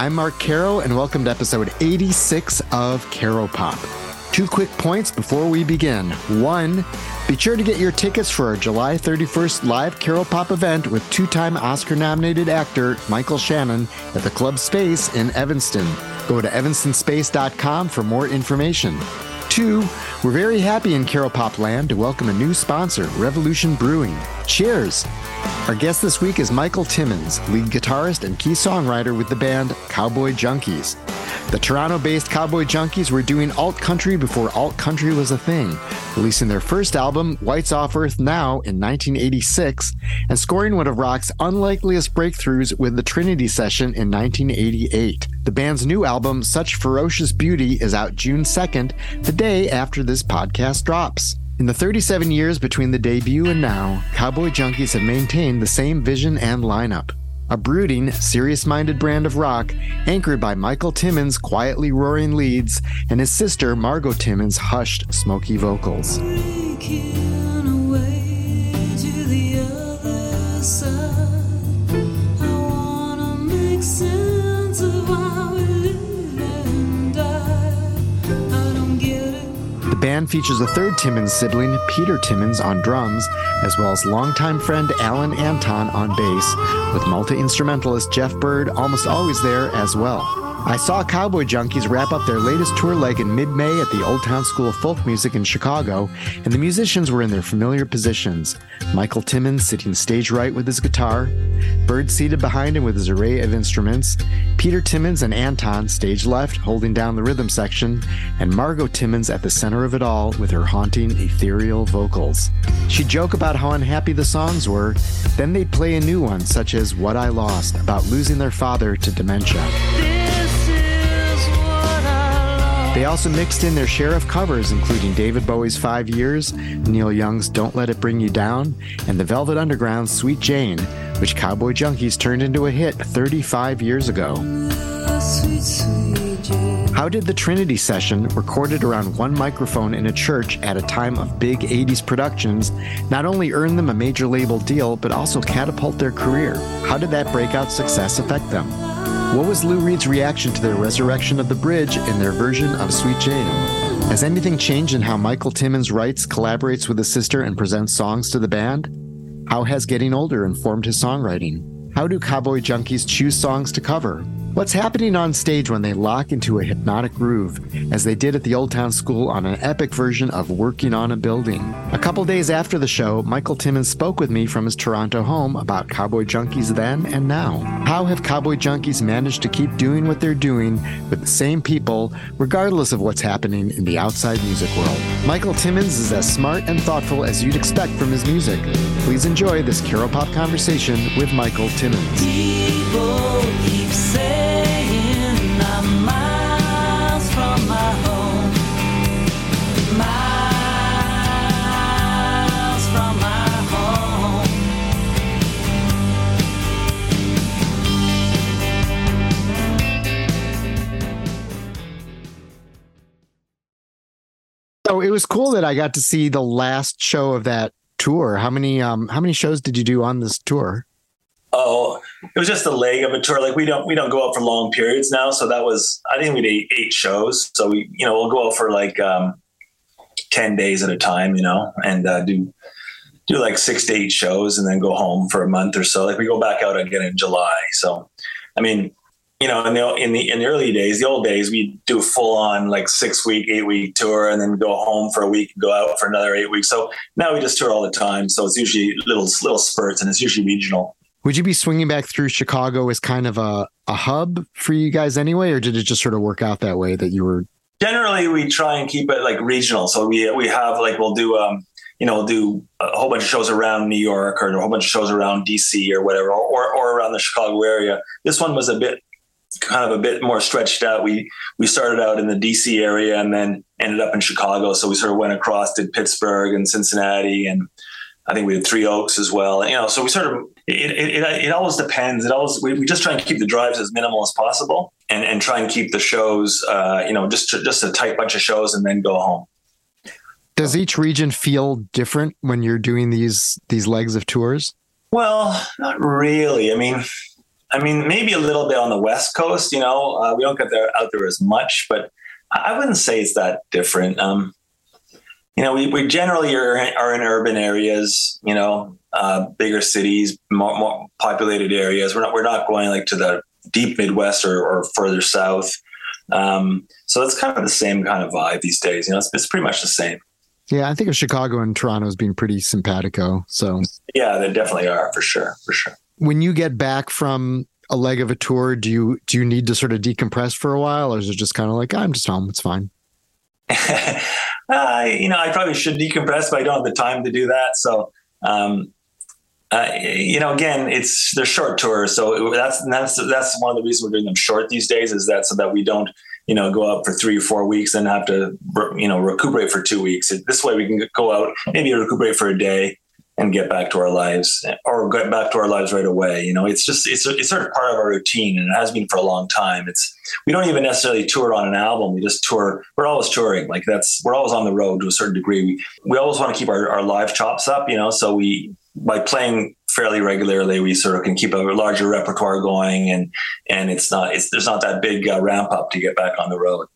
I'm Mark Caro, and welcome to episode 86 of Caro Pop. Two quick points before we begin. One, be sure to get your tickets for our July 31st live Caro Pop event with two time Oscar nominated actor Michael Shannon at the Club Space in Evanston. Go to evanstonspace.com for more information. Two, we're very happy in Caro Pop Land to welcome a new sponsor, Revolution Brewing. Cheers! Our guest this week is Michael Timmins, lead guitarist and key songwriter with the band Cowboy Junkies. The Toronto based Cowboy Junkies were doing alt country before alt country was a thing, releasing their first album, Whites Off Earth Now, in 1986, and scoring one of rock's unlikeliest breakthroughs with the Trinity Session in 1988. The band's new album, Such Ferocious Beauty, is out June 2nd, the day after this podcast drops. In the 37 years between the debut and now, Cowboy Junkies have maintained the same vision and lineup a brooding, serious minded brand of rock anchored by Michael Timmins' quietly roaring leads and his sister Margo Timmins' hushed, smoky vocals. Band features a third Timmins sibling, Peter Timmins, on drums, as well as longtime friend Alan Anton on bass, with multi instrumentalist Jeff Bird almost always there as well. I saw Cowboy Junkies wrap up their latest tour leg in mid May at the Old Town School of Folk Music in Chicago, and the musicians were in their familiar positions. Michael Timmins sitting stage right with his guitar, Bird seated behind him with his array of instruments, Peter Timmins and Anton stage left holding down the rhythm section, and Margo Timmins at the center of it all with her haunting ethereal vocals. She'd joke about how unhappy the songs were, then they'd play a new one, such as What I Lost, about losing their father to dementia. They also mixed in their share of covers, including David Bowie's Five Years, Neil Young's Don't Let It Bring You Down, and the Velvet Underground's Sweet Jane, which Cowboy Junkies turned into a hit 35 years ago. How did the Trinity session, recorded around one microphone in a church at a time of big 80s productions, not only earn them a major label deal, but also catapult their career? How did that breakout success affect them? What was Lou Reed's reaction to their resurrection of the bridge in their version of Sweet Jane? Has anything changed in how Michael Timmins writes, collaborates with his sister, and presents songs to the band? How has getting older informed his songwriting? How do cowboy junkies choose songs to cover? What's happening on stage when they lock into a hypnotic groove, as they did at the Old Town School on an epic version of Working on a Building? A couple days after the show, Michael Timmins spoke with me from his Toronto home about Cowboy Junkies then and now. How have Cowboy Junkies managed to keep doing what they're doing with the same people, regardless of what's happening in the outside music world? Michael Timmins is as smart and thoughtful as you'd expect from his music. Please enjoy this Caro Pop conversation with Michael Timmins. So it was cool that I got to see the last show of that tour. How many um how many shows did you do on this tour? Oh, it was just a leg of a tour. Like we don't we don't go out for long periods now. So that was I think we did eight shows. So we you know we'll go out for like um, ten days at a time, you know, and uh, do do like six to eight shows, and then go home for a month or so. Like we go back out again in July. So I mean, you know, in the in the in the early days, the old days, we do a full on like six week, eight week tour, and then go home for a week, go out for another eight weeks. So now we just tour all the time. So it's usually little little spurts, and it's usually regional. Would you be swinging back through Chicago as kind of a a hub for you guys anyway, or did it just sort of work out that way that you were? Generally, we try and keep it like regional. So we we have like we'll do um you know, we'll do a whole bunch of shows around New York or a whole bunch of shows around DC or whatever, or, or around the Chicago area. This one was a bit kind of a bit more stretched out. We we started out in the DC area and then ended up in Chicago. So we sort of went across did Pittsburgh and Cincinnati, and I think we had Three Oaks as well. You know, so we sort of it it, it, it always depends. It always we, we just try and keep the drives as minimal as possible, and and try and keep the shows, uh, you know, just to, just a tight bunch of shows, and then go home. Does each region feel different when you're doing these these legs of tours? Well, not really. I mean, I mean, maybe a little bit on the West Coast. You know, uh, we don't get there out there as much, but I wouldn't say it's that different. Um, you know, we, we generally are, are in urban areas. You know, uh, bigger cities, more, more, populated areas. We're not we're not going like to the deep Midwest or, or further south. Um, so it's kind of the same kind of vibe these days. You know, it's, it's pretty much the same. Yeah, I think of Chicago and Toronto as being pretty simpatico. So yeah, they definitely are for sure, for sure. When you get back from a leg of a tour, do you do you need to sort of decompress for a while, or is it just kind of like I'm just home, it's fine? uh, you know, I probably should decompress, but I don't have the time to do that. So, um, uh, you know, again, it's they're short tours, so that's that's that's one of the reasons we're doing them short these days. Is that so that we don't you know, go out for three or four weeks and have to, you know, recuperate for two weeks. This way we can go out, maybe recuperate for a day and get back to our lives or get back to our lives right away. You know, it's just, it's, it's sort of part of our routine and it has been for a long time. It's, we don't even necessarily tour on an album. We just tour. We're always touring. Like that's, we're always on the road to a certain degree. We, we always want to keep our, our live chops up, you know, so we, by playing fairly regularly, we sort of can keep a larger repertoire going, and and it's not it's there's not that big uh, ramp up to get back on the road.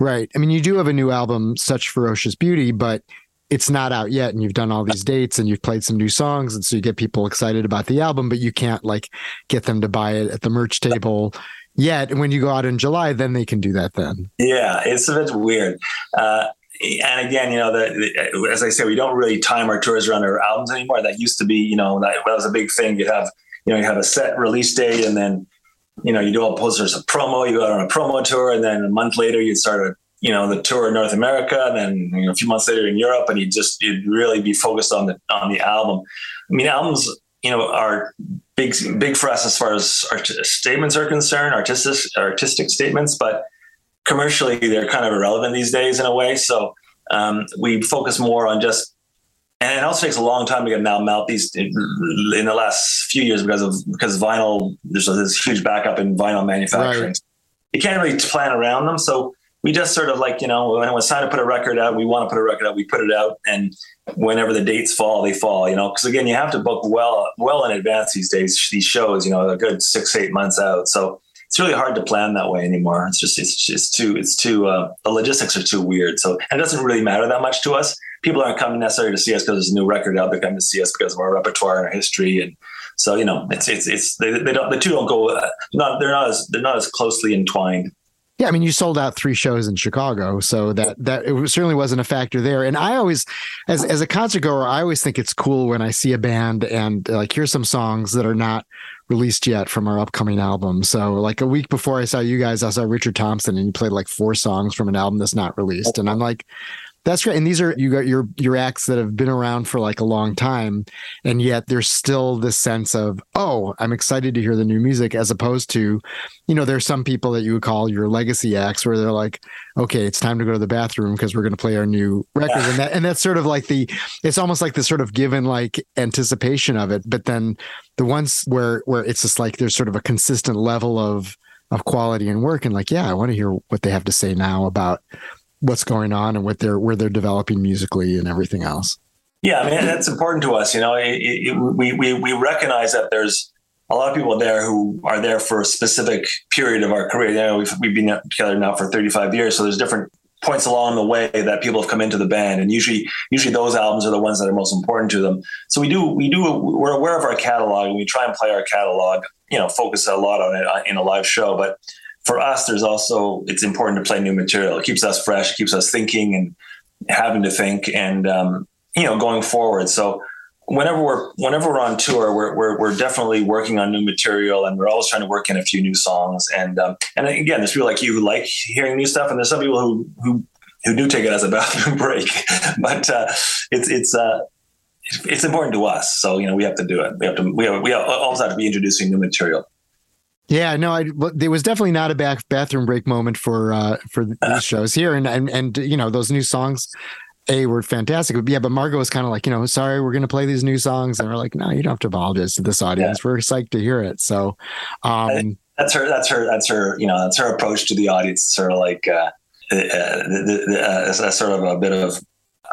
Right. I mean, you do have a new album, Such Ferocious Beauty, but it's not out yet, and you've done all these dates, and you've played some new songs, and so you get people excited about the album, but you can't like get them to buy it at the merch table yet. When you go out in July, then they can do that. Then. Yeah, it's a bit weird. Uh, and again, you know, the, the, as I say, we don't really time our tours around our albums anymore. That used to be, you know, that, that was a big thing. You'd have, you know, you have a set release date, and then, you know, you do all posters of promo. You go out on a promo tour, and then a month later, you'd start a, you know, the tour in North America, and then you know, a few months later in Europe, and you just you'd really be focused on the on the album. I mean, albums, you know, are big big for us as far as art- statements are concerned, artistic artistic statements, but commercially they're kind of irrelevant these days in a way. So um, we focus more on just, and it also takes a long time to get an album out these in, in the last few years because of because vinyl. There's this huge backup in vinyl manufacturing. Right. You can't really plan around them. So we just sort of like you know when it was time to put a record out, we want to put a record out, we put it out, and whenever the dates fall, they fall. You know, because again, you have to book well well in advance these days. These shows, you know, a good six eight months out. So it's really hard to plan that way anymore. It's just it's just too it's too uh, the logistics are too weird. So it doesn't really matter that much to us. People aren't coming necessarily to see us because there's a new record out. They're coming to see us because of our repertoire and our history. And so you know, it's it's it's they, they don't the two don't go uh, not they're not as they're not as closely entwined. Yeah, I mean, you sold out three shows in Chicago, so that that it certainly wasn't a factor there. And I always, as as a concert goer, I always think it's cool when I see a band and like here's some songs that are not released yet from our upcoming album. So like a week before I saw you guys, I saw Richard Thompson and he played like four songs from an album that's not released. And I'm like, that's great. And these are you got your your acts that have been around for like a long time, and yet there's still this sense of oh, I'm excited to hear the new music, as opposed to, you know, there's some people that you would call your legacy acts where they're like, okay, it's time to go to the bathroom because we're going to play our new record, and that and that's sort of like the it's almost like the sort of given like anticipation of it, but then the ones where where it's just like there's sort of a consistent level of of quality and work and like yeah i want to hear what they have to say now about what's going on and what they're where they're developing musically and everything else. Yeah, I mean that's important to us. You know, it, it, we we we recognize that there's a lot of people there who are there for a specific period of our career. You know, we've we've been together now for 35 years, so there's different points along the way that people have come into the band, and usually usually those albums are the ones that are most important to them. So we do we do we're aware of our catalog, and we try and play our catalog. You know, focus a lot on it uh, in a live show, but for us, there's also it's important to play new material. It keeps us fresh, keeps us thinking and having to think, and um, you know, going forward. So whenever we're whenever we're on tour, we're, we're we're definitely working on new material, and we're always trying to work in a few new songs. And um, and again, there's people like you who like hearing new stuff, and there's some people who who who do take it as a bathroom break. but uh, it's it's uh, it's important to us. So you know, we have to do it. We have to we have, we always have to be introducing new material. Yeah, no, I there was definitely not a back bathroom break moment for uh for these shows here, and and and you know those new songs, a were fantastic. But yeah, but Margo was kind of like, you know, sorry, we're gonna play these new songs, and we're like, no, you don't have to apologize to this audience. Yeah. We're psyched to hear it. So, um, that's her. That's her. That's her. You know, that's her approach to the audience. Sort of like uh, uh, the, the, uh, a sort of a bit of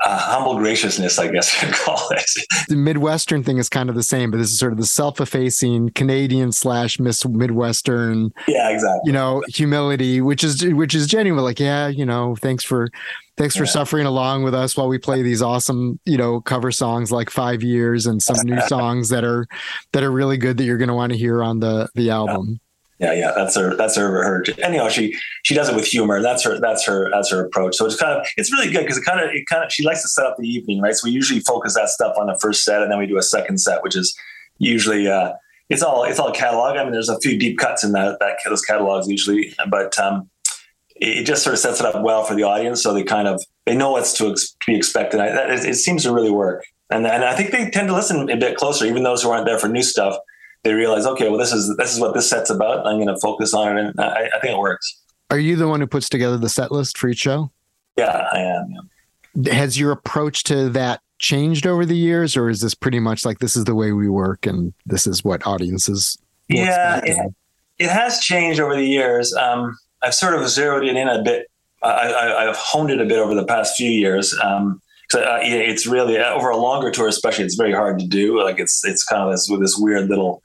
uh, humble graciousness, I guess you'd call it. The Midwestern thing is kind of the same, but this is sort of the self-effacing Canadian slash Miss Midwestern. Yeah, exactly. You know, humility, which is which is genuine. Like, yeah, you know, thanks for thanks for yeah. suffering along with us while we play these awesome, you know, cover songs like Five Years and some new songs that are that are really good that you're going to want to hear on the the album yeah, yeah, that's her. That's her. Her. Anyhow, she she does it with humor. That's her. That's her. That's her approach. So it's kind of it's really good because it kind of it kind of she likes to set up the evening, right? So we usually focus that stuff on the first set, and then we do a second set, which is usually uh, it's all it's all catalog. I mean, there's a few deep cuts in that that those catalogs usually, but um, it just sort of sets it up well for the audience, so they kind of they know what's to, ex- to be expected. I, that, it, it seems to really work, and and I think they tend to listen a bit closer, even those who aren't there for new stuff they realize, okay, well, this is this is what this set's about. I'm going to focus on it, and I, I, think it works. Are you the one who puts together the set list for each show? Yeah, I am. Yeah. Has your approach to that changed over the years, or is this pretty much like this is the way we work, and this is what audiences? Yeah, it, it, has changed over the years. Um, I've sort of zeroed it in a bit. I, have honed it a bit over the past few years. Um, uh, it's really over a longer tour, especially. It's very hard to do. Like it's it's kind of this with this weird little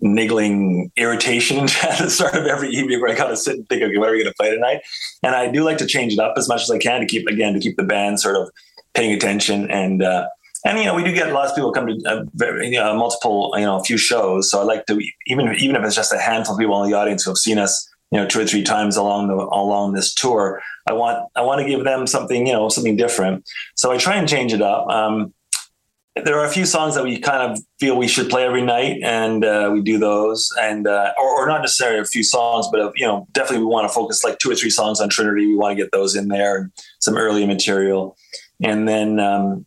niggling irritation at the start of every evening where I gotta sit and think, okay, what are we gonna play tonight? And I do like to change it up as much as I can to keep again to keep the band sort of paying attention. And uh, and you know we do get lots of people come to uh, very, you know, multiple you know a few shows. So I like to even even if it's just a handful of people in the audience who have seen us you know two or three times along the along this tour I want I want to give them something you know something different. So I try and change it up. Um, there are a few songs that we kind of feel we should play every night, and uh, we do those, and uh, or, or, not necessarily a few songs, but uh, you know, definitely we want to focus like two or three songs on Trinity. We want to get those in there, and some early material, and then um,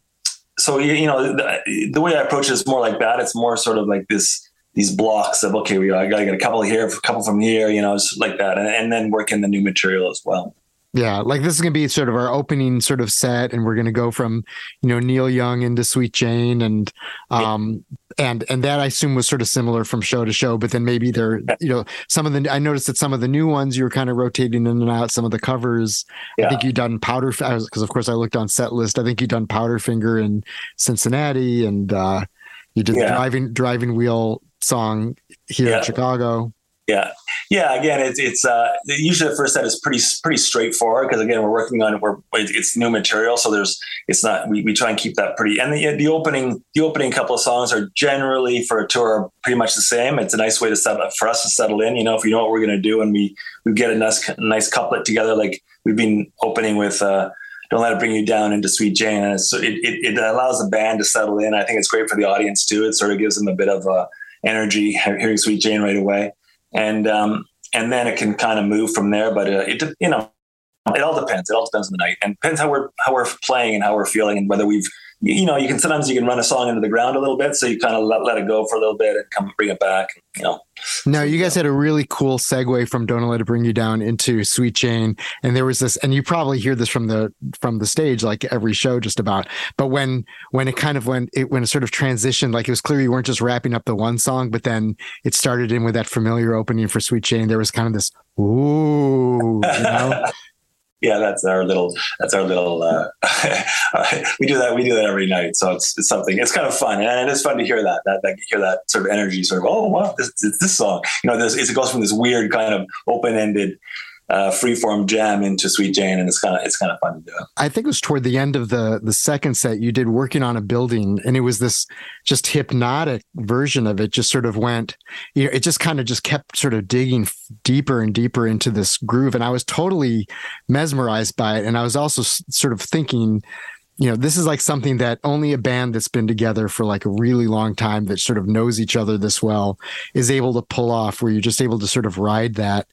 so you know, the, the, way I approach it is more like that. It's more sort of like this these blocks of okay, we I got to get a couple here, a couple from here, you know, it's like that, and, and then work in the new material as well. Yeah, like this is going to be sort of our opening sort of set, and we're going to go from you know Neil Young into Sweet Jane, and um and and that I assume was sort of similar from show to show. But then maybe there, you know, some of the I noticed that some of the new ones you were kind of rotating in and out. Some of the covers, yeah. I think you done Powder because of course I looked on set list. I think you done Powderfinger in Cincinnati, and uh you did yeah. the driving driving wheel song here yeah. in Chicago. Yeah, yeah. Again, it's it's uh, usually the first set is pretty pretty straightforward because again we're working on it. We're it's new material, so there's it's not we, we try and keep that pretty. And the the opening the opening couple of songs are generally for a tour pretty much the same. It's a nice way to set for us to settle in. You know, if you know what we're going to do, and we we get a nice nice couplet together, like we've been opening with. Uh, don't let it bring you down into Sweet Jane. And so it, it, it, allows the band to settle in. I think it's great for the audience too. It sort of gives them a bit of uh, energy hearing Sweet Jane right away and um, and then it can kind of move from there. But uh, it you know it all depends. It all depends on the night and depends how we're how we're playing and how we're feeling and whether we've you know, you can sometimes you can run a song into the ground a little bit, so you kind of let, let it go for a little bit and come bring it back. You know. No, you guys had a really cool segue from "Don't Let It Bring You Down" into "Sweet Jane," and there was this, and you probably hear this from the from the stage, like every show, just about. But when when it kind of went, it when it sort of transitioned, like it was clear you weren't just wrapping up the one song, but then it started in with that familiar opening for "Sweet Jane." There was kind of this ooh, you know. yeah, that's our little, that's our little, uh, we do that, we do that every night. So it's, it's something, it's kind of fun. And it's fun to hear that, that, that hear that sort of energy, sort of, oh, wow, this, this song, you know, this, it goes from this weird kind of open-ended, uh, freeform jam into Sweet Jane, and it's kind of it's kind of fun to do. I think it was toward the end of the the second set you did working on a building, and it was this just hypnotic version of it. Just sort of went, you know, it just kind of just kept sort of digging deeper and deeper into this groove, and I was totally mesmerized by it. And I was also sort of thinking you know, this is like something that only a band that's been together for like a really long time that sort of knows each other this well is able to pull off, where you're just able to sort of ride that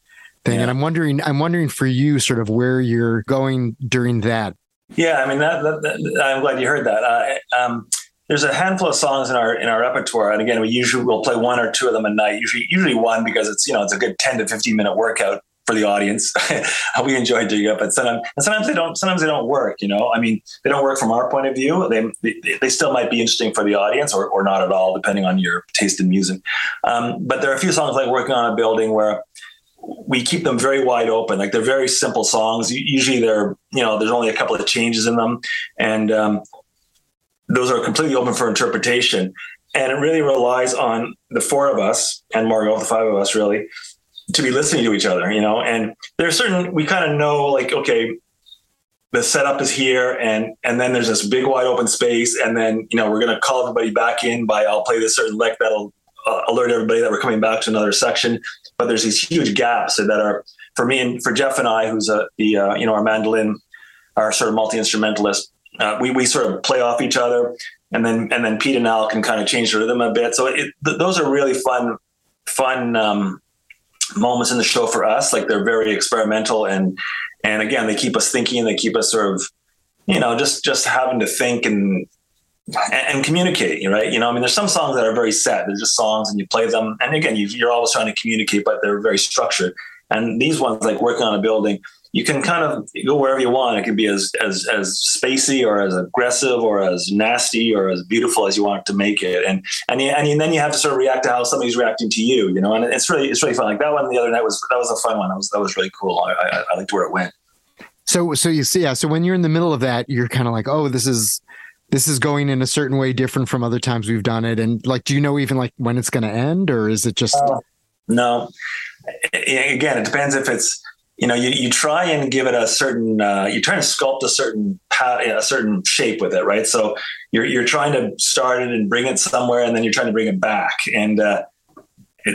thing. Yeah. And I'm wondering, I'm wondering for you, sort of where you're going during that. Yeah, I mean, that, that, that I'm glad you heard that. Uh, um, there's a handful of songs in our in our repertoire, and again, we usually will play one or two of them a night. Usually, usually one because it's you know it's a good 10 to 15 minute workout for the audience. we enjoy doing it, but sometimes and sometimes they don't. Sometimes they don't work. You know, I mean, they don't work from our point of view. They they still might be interesting for the audience, or, or not at all, depending on your taste in music. Um, but there are a few songs like "Working on a Building" where we keep them very wide open. Like they're very simple songs. Usually they're, you know, there's only a couple of changes in them. And um, those are completely open for interpretation. And it really relies on the four of us and Margo, the five of us really, to be listening to each other, you know, and there's certain, we kind of know like, okay, the setup is here and and then there's this big wide open space and then you know we're going to call everybody back in by i'll play this certain lick that'll uh, alert everybody that we're coming back to another section but there's these huge gaps that are for me and for jeff and i who's a the uh, you know our mandolin our sort of multi-instrumentalist uh, we, we sort of play off each other. And then and then pete and al can kind of change the rhythm a bit. So it, th- those are really fun fun um, moments in the show for us. Like they're very experimental and and again they keep us thinking. They keep us sort of you know just just having to think and and, communicate right you know i mean there's some songs that are very set they're just songs and you play them and again you, are always trying to communicate but they're very structured and these ones like working on a building you can kind of go wherever you want. It can be as as as spacey or as aggressive or as nasty or as beautiful as you want to make it. And and, and then you have to sort of react to how somebody's reacting to you. You know, and it's really it's really fun. Like that one the other night was that was a fun one. That was that was really cool. I, I, I liked where it went. So so you see, yeah. So when you're in the middle of that, you're kind of like, oh, this is this is going in a certain way different from other times we've done it. And like, do you know even like when it's going to end, or is it just? Uh, no. Again, it depends if it's you know, you, you try and give it a certain, uh, you try to sculpt a certain a certain shape with it, right? So you're you're trying to start it and bring it somewhere, and then you're trying to bring it back, and uh,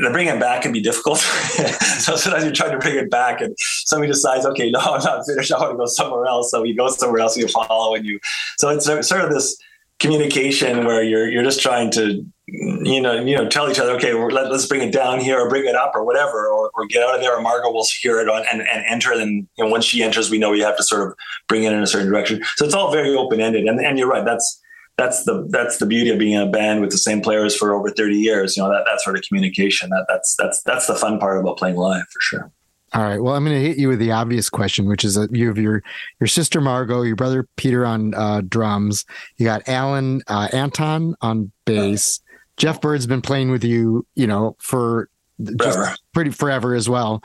the bring it back can be difficult. so sometimes you're trying to bring it back, and somebody decides, okay, no, I'm not finished. I want to go somewhere else. So you go somewhere else, you follow, and you. So it's sort of this communication where you're you're just trying to you know you know tell each other okay let, us bring it down here or bring it up or whatever or, or get out of there or margo will hear it on and, and enter and you know, once she enters we know we have to sort of bring it in a certain direction so it's all very open-ended and, and you're right that's that's the that's the beauty of being in a band with the same players for over 30 years you know that that sort of communication that that's that's that's the fun part about playing live for sure all right. Well, I'm going to hit you with the obvious question, which is that you have your your sister Margo, your brother Peter on uh, drums. You got Alan uh, Anton on bass. Jeff Bird's been playing with you, you know, for just pretty forever as well.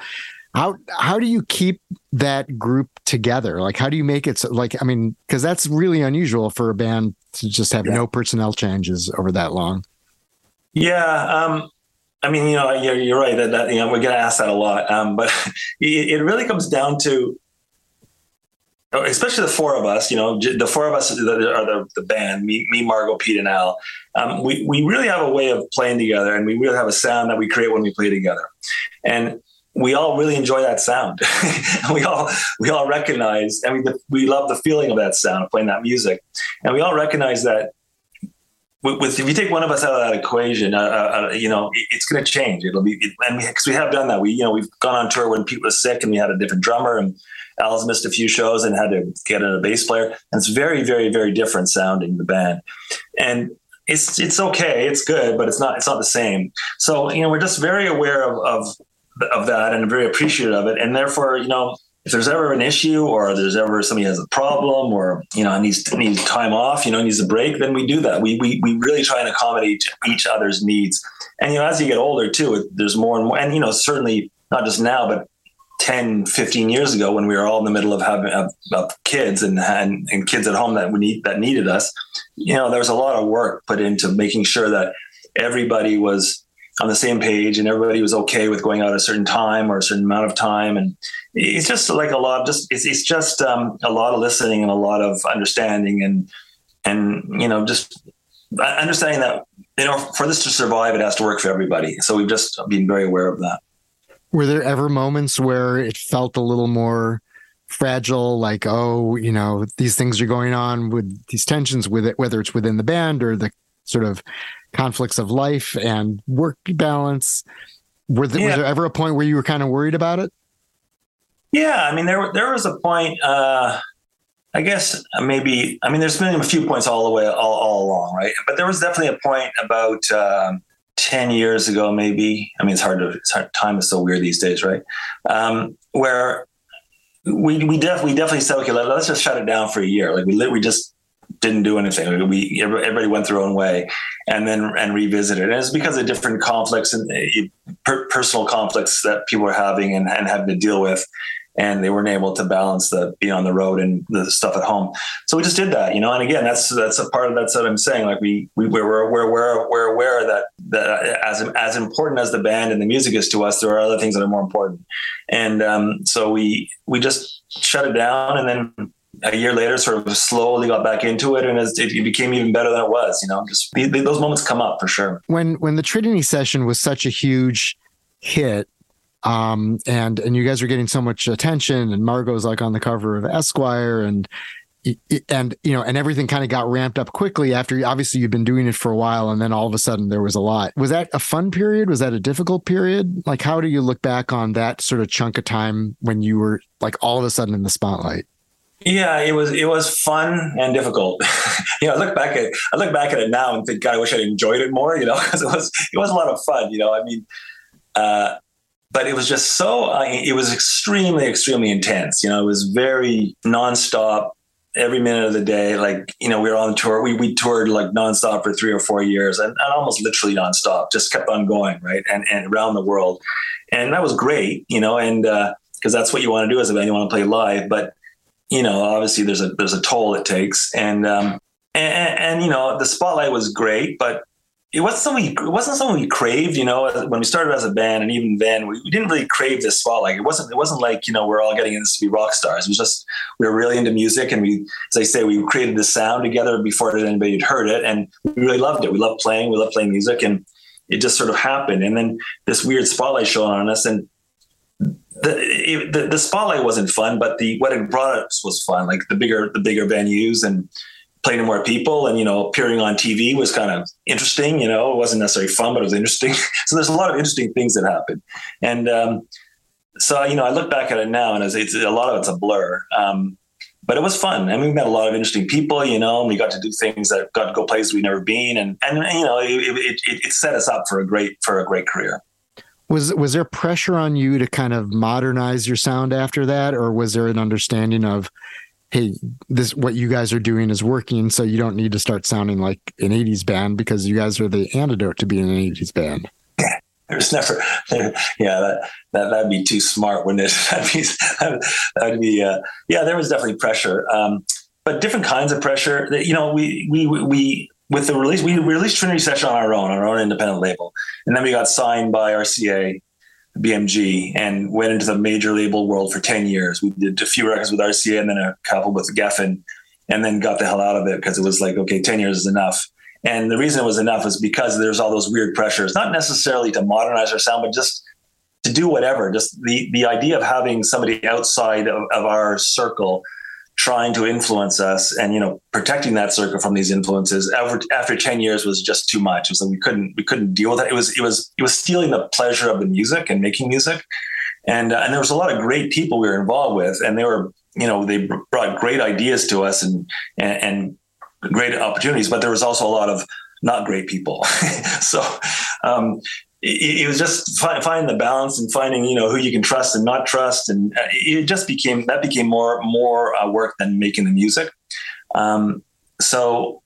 How how do you keep that group together? Like, how do you make it so? Like, I mean, because that's really unusual for a band to just have yeah. no personnel changes over that long. Yeah. Um, I mean, you know, you're, you're right that, that, you know we're going to ask that a lot, um, but it, it, really comes down to, especially the four of us. You know, the four of us are the, the band. Me, me, Margo, Pete, and Al. Um, we we really have a way of playing together, and we really have a sound that we create when we play together, and we all really enjoy that sound. we all we all recognize, and we we love the feeling of that sound playing that music, and we all recognize that with, with, if you take one of us out of that equation, uh, uh, uh you know, it, it's going to change. It'll be, it, and because we, we, have done that, we, you know, we've gone on tour when Pete was sick and we had a different drummer and Al's missed a few shows and had to get a bass player. And it's very, very, very different sounding the band. And it's, it's okay. It's good, but it's not, it's not the same. So, you know, we're just very aware of, of, of that and very appreciative of it. And therefore, you know, if there's ever an issue or there's ever somebody has a problem or you know needs needs time off, you know needs a break, then we do that. We we we really try and accommodate each other's needs. And you know as you get older too, there's more and more. And you know certainly not just now, but 10, 15 years ago when we were all in the middle of having of, of kids and, and and kids at home that we need that needed us, you know there was a lot of work put into making sure that everybody was on the same page and everybody was okay with going out a certain time or a certain amount of time. And it's just like a lot of just it's, it's just um, a lot of listening and a lot of understanding and and you know just understanding that you know for this to survive it has to work for everybody. So we've just been very aware of that. Were there ever moments where it felt a little more fragile like oh you know these things are going on with these tensions with it whether it's within the band or the sort of conflicts of life and work balance. Were there, yeah. was there ever a point where you were kind of worried about it? Yeah, I mean, there there was a point. Uh, I guess maybe. I mean, there's been a few points all the way all, all along, right? But there was definitely a point about um, ten years ago, maybe. I mean, it's hard to. It's hard, time is so weird these days, right? Um, where we we, def, we definitely said, okay, let, us just shut it down for a year. Like we we just didn't do anything. We everybody went their own way, and then and revisited. And it's because of different conflicts and uh, personal conflicts that people are having and, and having to deal with, and they weren't able to balance the being on the road and the stuff at home. So we just did that, you know. And again, that's that's a part of that's what I'm saying. Like we we we're we're we're, we're aware that that as as important as the band and the music is to us, there are other things that are more important. And um, so we we just shut it down, and then a year later, sort of slowly got back into it, and it, became even better than it was. You know, just those moments come up for sure. When when the Trinity session was such a huge hit, um, and and you guys are getting so much attention, and Margo's like on the cover of Esquire, and and you know, and everything kind of got ramped up quickly after. Obviously, you've been doing it for a while, and then all of a sudden there was a lot. Was that a fun period? Was that a difficult period? Like, how do you look back on that sort of chunk of time when you were like all of a sudden in the spotlight? Yeah, it was it was fun and difficult. you know, I look back at I look back at it now and think, God, I wish I enjoyed it more. You know, because it was it was a lot of fun. You know, I mean, uh, but it was just so uh, it was extremely extremely intense. You know, it was very nonstop every minute of the day. Like you know, we were on tour. We we toured like nonstop for three or four years, and, and almost literally nonstop. Just kept on going, right, and and around the world, and that was great. You know, and because uh, that's what you want to do as a band, you want to play live, but you know, obviously there's a there's a toll it takes, and um, and, and you know, the spotlight was great, but it wasn't something it wasn't something we craved. You know, when we started as a band, and even then, we, we didn't really crave this spotlight. It wasn't it wasn't like you know we're all getting into to be rock stars. It was just we were really into music, and we, as I say, we created the sound together before anybody had heard it, and we really loved it. We loved playing, we loved playing music, and it just sort of happened. And then this weird spotlight shone on us, and the, the, the spotlight wasn't fun, but the what it brought us was fun. Like the bigger the bigger venues and playing to more people, and you know, appearing on TV was kind of interesting. You know, it wasn't necessarily fun, but it was interesting. so there's a lot of interesting things that happened, and um, so you know, I look back at it now, and it's, it's a lot of it's a blur. Um, but it was fun. Mean, we met a lot of interesting people, you know, and we got to do things that got to go places we've never been. And, and, you know, it, it, it set us up for a great, for a great career. Was was there pressure on you to kind of modernize your sound after that, or was there an understanding of, hey, this what you guys are doing is working, so you don't need to start sounding like an '80s band because you guys are the antidote to being an '80s band? There's never, there, yeah, that, that that'd be too smart, wouldn't it? that'd be, that'd be, uh, yeah. There was definitely pressure, um, but different kinds of pressure. That you know, we we we with the release, we released Trinity Session on our own, on our own independent label. And then we got signed by RCA, BMG, and went into the major label world for 10 years. We did a few records with RCA and then a couple with Geffen, and then got the hell out of it because it was like, okay, 10 years is enough. And the reason it was enough is because there's all those weird pressures, not necessarily to modernize our sound, but just to do whatever. Just the, the idea of having somebody outside of, of our circle trying to influence us and you know protecting that circle from these influences after, after 10 years was just too much. It was like we couldn't we couldn't deal with it. It was it was it was stealing the pleasure of the music and making music. And uh, and there was a lot of great people we were involved with and they were you know they brought great ideas to us and and, and great opportunities but there was also a lot of not great people. So um, it, was just finding the balance and finding you know who you can trust and not trust. And uh, it just became that became more more uh, work than making the music. Um, so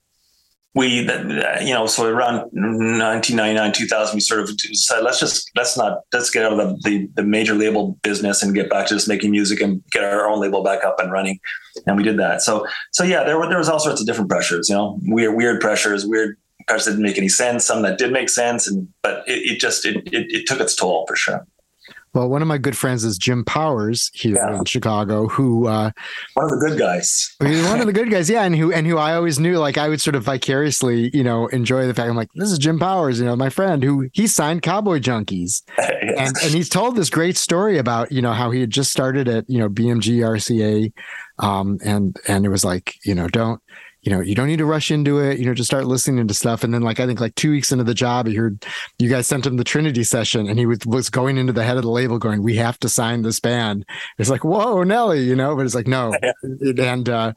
we that, you know so around 1999 2000 we sort of decided let's just let's not let's get out of the, the, the major label business and get back to just making music and get our own label back up and running. And we did that. So so yeah there were there was all sorts of different pressures you know weird weird pressures weird parts didn't make any sense, some that did make sense, and but it, it just it, it, it took its toll for sure. Well, one of my good friends is Jim Powers here yeah. in Chicago, who uh, one of the good guys. one of the good guys, yeah, and who and who I always knew, like I would sort of vicariously, you know, enjoy the fact I'm like, this is Jim Powers, you know, my friend who he signed Cowboy Junkies, yes. and and he's told this great story about you know how he had just started at you know BMG RCA, um, and and it was like you know don't you know, you don't need to rush into it, you know, just start listening to stuff. And then like I think like two weeks into the job, he heard you guys sent him the Trinity session and he was, was going into the head of the label going, We have to sign this band. It's like, whoa, Nelly, you know, but it's like, no. and uh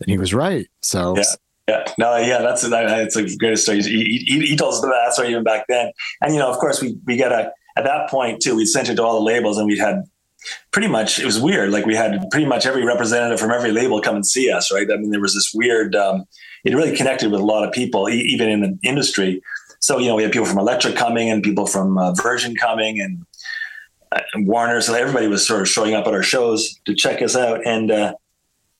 and he was right. So yeah. Yeah, no, yeah, that's that's a great story. He, he, he told us that story even back then, and you know, of course, we we got a at that point too. We'd sent it to all the labels, and we had pretty much it was weird. Like we had pretty much every representative from every label come and see us, right? I mean, there was this weird. Um, it really connected with a lot of people, e- even in the industry. So you know, we had people from Elektra coming and people from uh, Virgin coming and, uh, and Warner. So everybody was sort of showing up at our shows to check us out. And uh,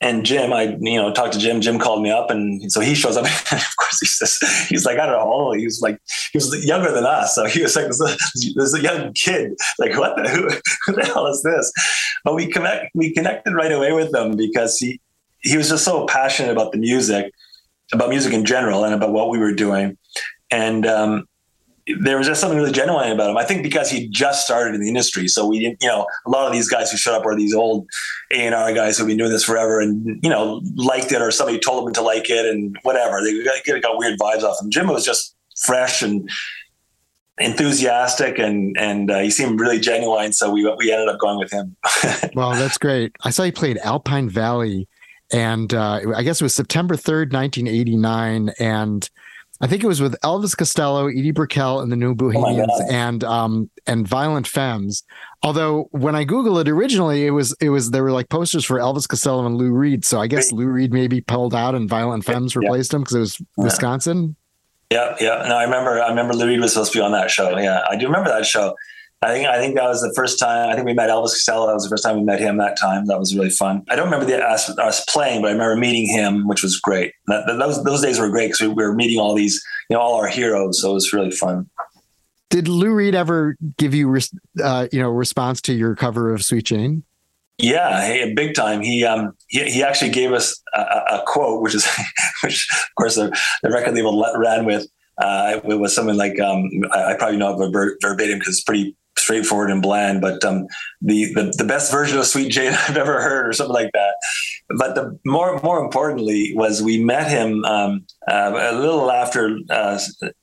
and Jim, I you know talked to Jim. Jim called me up, and so he shows up. And of course, he says he's like I don't know. He was like he was younger than us, so he was like this, this a young kid. Like what the who, who the hell is this? But we connect we connected right away with him because he he was just so passionate about the music, about music in general, and about what we were doing, and um, there was just something really genuine about him. I think because he just started in the industry, so we didn't, you know, a lot of these guys who showed up are these old A and R guys who've been doing this forever, and you know, liked it or somebody told them to like it and whatever. They got, got weird vibes off him. Jim was just fresh and enthusiastic, and and uh, he seemed really genuine. So we we ended up going with him. well, that's great. I saw he played Alpine Valley, and uh, I guess it was September third, nineteen eighty nine, and I think it was with Elvis Costello, Edie Brickell, and the New Bohemians, oh and um and Violent Femmes. Although when I Google it originally, it was it was there were like posters for Elvis Costello and Lou Reed. So I guess Lou Reed maybe pulled out and Violent Femmes replaced yeah. him because it was Wisconsin. Yeah, yeah. No, I remember. I remember Lou Reed was supposed to be on that show. Yeah, I do remember that show. I think I think that was the first time. I think we met Elvis Costello. That was the first time we met him. That time that was really fun. I don't remember the, us, us playing, but I remember meeting him, which was great. That, those those days were great because we, we were meeting all these, you know, all our heroes. So it was really fun. Did Lou Reed ever give you, uh, you know, response to your cover of Sweet Jane? Yeah, hey, big time. He um he, he actually gave us a, a quote, which is which of course the, the record label ran with. Uh, it was something like um, I, I probably know it verbatim because it's pretty straightforward and bland, but um, the, the, the best version of Sweet Jane I've ever heard, or something like that. But the more more importantly was we met him um, uh, a little after uh,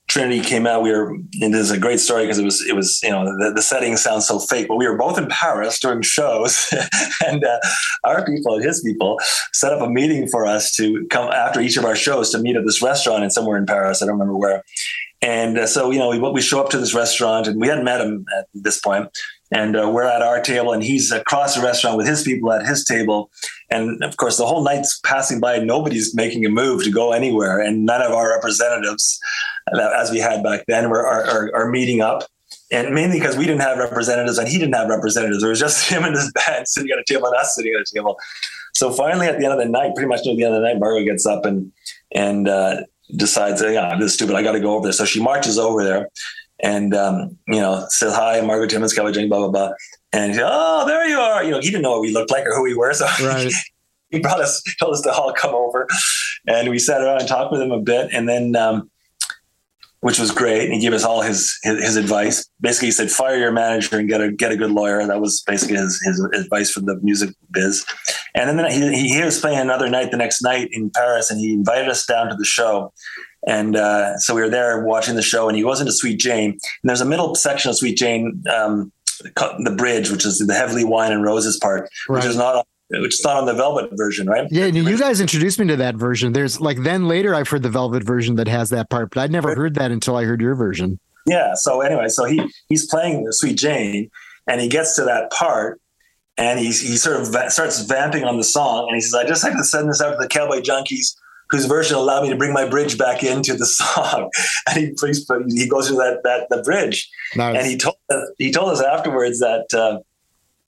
Trinity came out. We were, and this is a great story because it was it was you know the, the setting sounds so fake, but we were both in Paris doing shows, and uh, our people and his people set up a meeting for us to come after each of our shows to meet at this restaurant and somewhere in Paris. I don't remember where. And uh, so, you know, we, we show up to this restaurant and we hadn't met him at this point. And uh, we're at our table and he's across the restaurant with his people at his table. And of course, the whole night's passing by. Nobody's making a move to go anywhere. And none of our representatives, uh, as we had back then, were, are, are, are meeting up and mainly because we didn't have representatives and he didn't have representatives. It was just him and his band sitting at a table and us sitting at a table. So finally, at the end of the night, pretty much near the end of the night, Margo gets up and and uh, decides, yeah, this is stupid. I got to go over there. So she marches over there and, um, you know, says, hi, Margaret Timmins, Kelly Jane, blah, blah, blah. And oh, there you are. You know, he didn't know what we looked like or who we were. So right. he brought us, told us to all come over and we sat around and talked with him a bit. And then, um, which was great. And he gave us all his, his, his advice. Basically, he said, "Fire your manager and get a get a good lawyer." That was basically his, his advice for the music biz. And then he, he was playing another night the next night in Paris, and he invited us down to the show. And uh, so we were there watching the show, and he goes into Sweet Jane. And there's a middle section of Sweet Jane, um, the bridge, which is the heavily wine and roses part, right. which is not which is not on the Velvet version, right? Yeah, and you guys introduced me to that version. There's like then later I've heard the Velvet version that has that part, but I'd never heard that until I heard your version. Yeah. So anyway, so he he's playing the Sweet Jane, and he gets to that part, and he he sort of va- starts vamping on the song, and he says, "I just have to send this out to the Cowboy Junkies." Whose version allowed me to bring my bridge back into the song, and he he goes through that that the bridge, nice. and he told he told us afterwards that uh,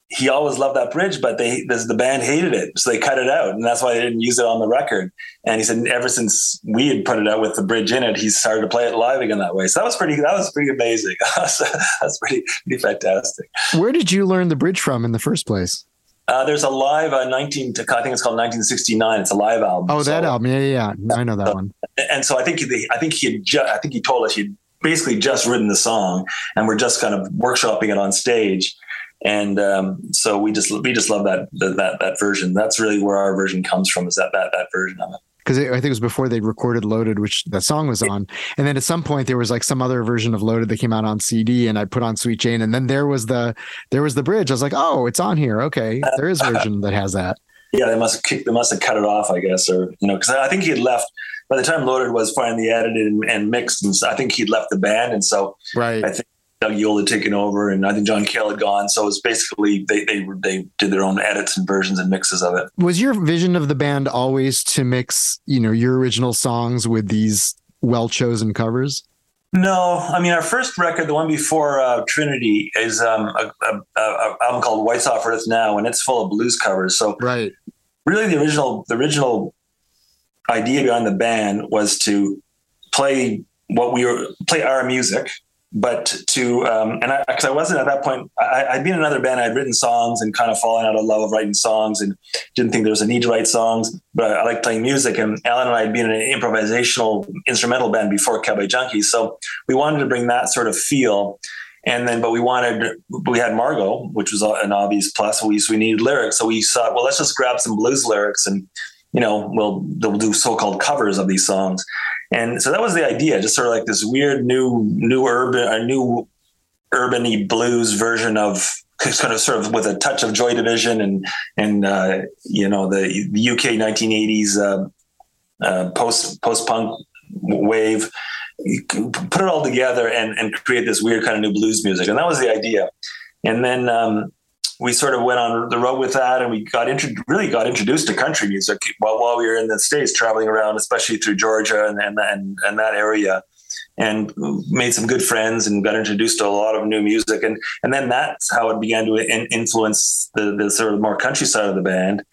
he always loved that bridge, but they the band hated it, so they cut it out, and that's why they didn't use it on the record. And he said ever since we had put it out with the bridge in it, he started to play it live again that way. So that was pretty that was pretty amazing. that's pretty pretty fantastic. Where did you learn the bridge from in the first place? Uh, there's a live uh, 19 I think it's called 1969. It's a live album. Oh, that so, album. Yeah, yeah, yeah. I know that one. And so I think he, I think he had ju- I think he told us he'd basically just written the song and we're just kind of workshopping it on stage and um, so we just we just love that that that version. That's really where our version comes from. Is that that that version of it? Because I think it was before they recorded Loaded, which that song was on, and then at some point there was like some other version of Loaded that came out on CD, and I put on Sweet Jane, and then there was the there was the bridge. I was like, oh, it's on here. Okay, there is a version that has that. Yeah, they must have they must have cut it off, I guess, or you know, because I think he had left by the time Loaded was finally edited and, and mixed, and so I think he'd left the band, and so right. I think Doug Yule had taken over, and I think John Cale had gone. So it was basically they they they did their own edits and versions and mixes of it. Was your vision of the band always to mix, you know, your original songs with these well chosen covers? No, I mean our first record, the one before uh, Trinity, is um, a, a, a, album called Whites Off Earth Now, and it's full of blues covers. So right, really, the original the original idea behind the band was to play what we were play our music but to um, and I because I, wasn't at that point I, had been in another band i'd written songs and kind of fallen out of love of writing songs and didn't think there was a need to write songs but i, I like playing music and alan and i had been in an improvisational instrumental band before cowboy junkies so we wanted to bring that sort of feel. And then but we wanted we had margo which was an obvious plus we, we needed lyrics so we thought well let's just grab some blues lyrics and you know we'll they'll do so-called covers of these songs and so that was the idea, just sort of like this weird new new urban a new urbany blues version of kind of sort of with a touch of Joy Division and and uh, you know the, the UK 1980s uh, uh, post post punk wave. put it all together and, and create this weird kind of new blues music, and that was the idea. And then um, we sort of went on the road with that and we got really got introduced to country music while, while we were in the States traveling around, especially through Georgia and, and, and, and that area and made some good friends and got introduced to a lot of new music. And, and then that's how it began to in, influence the, the sort of more country side of the band.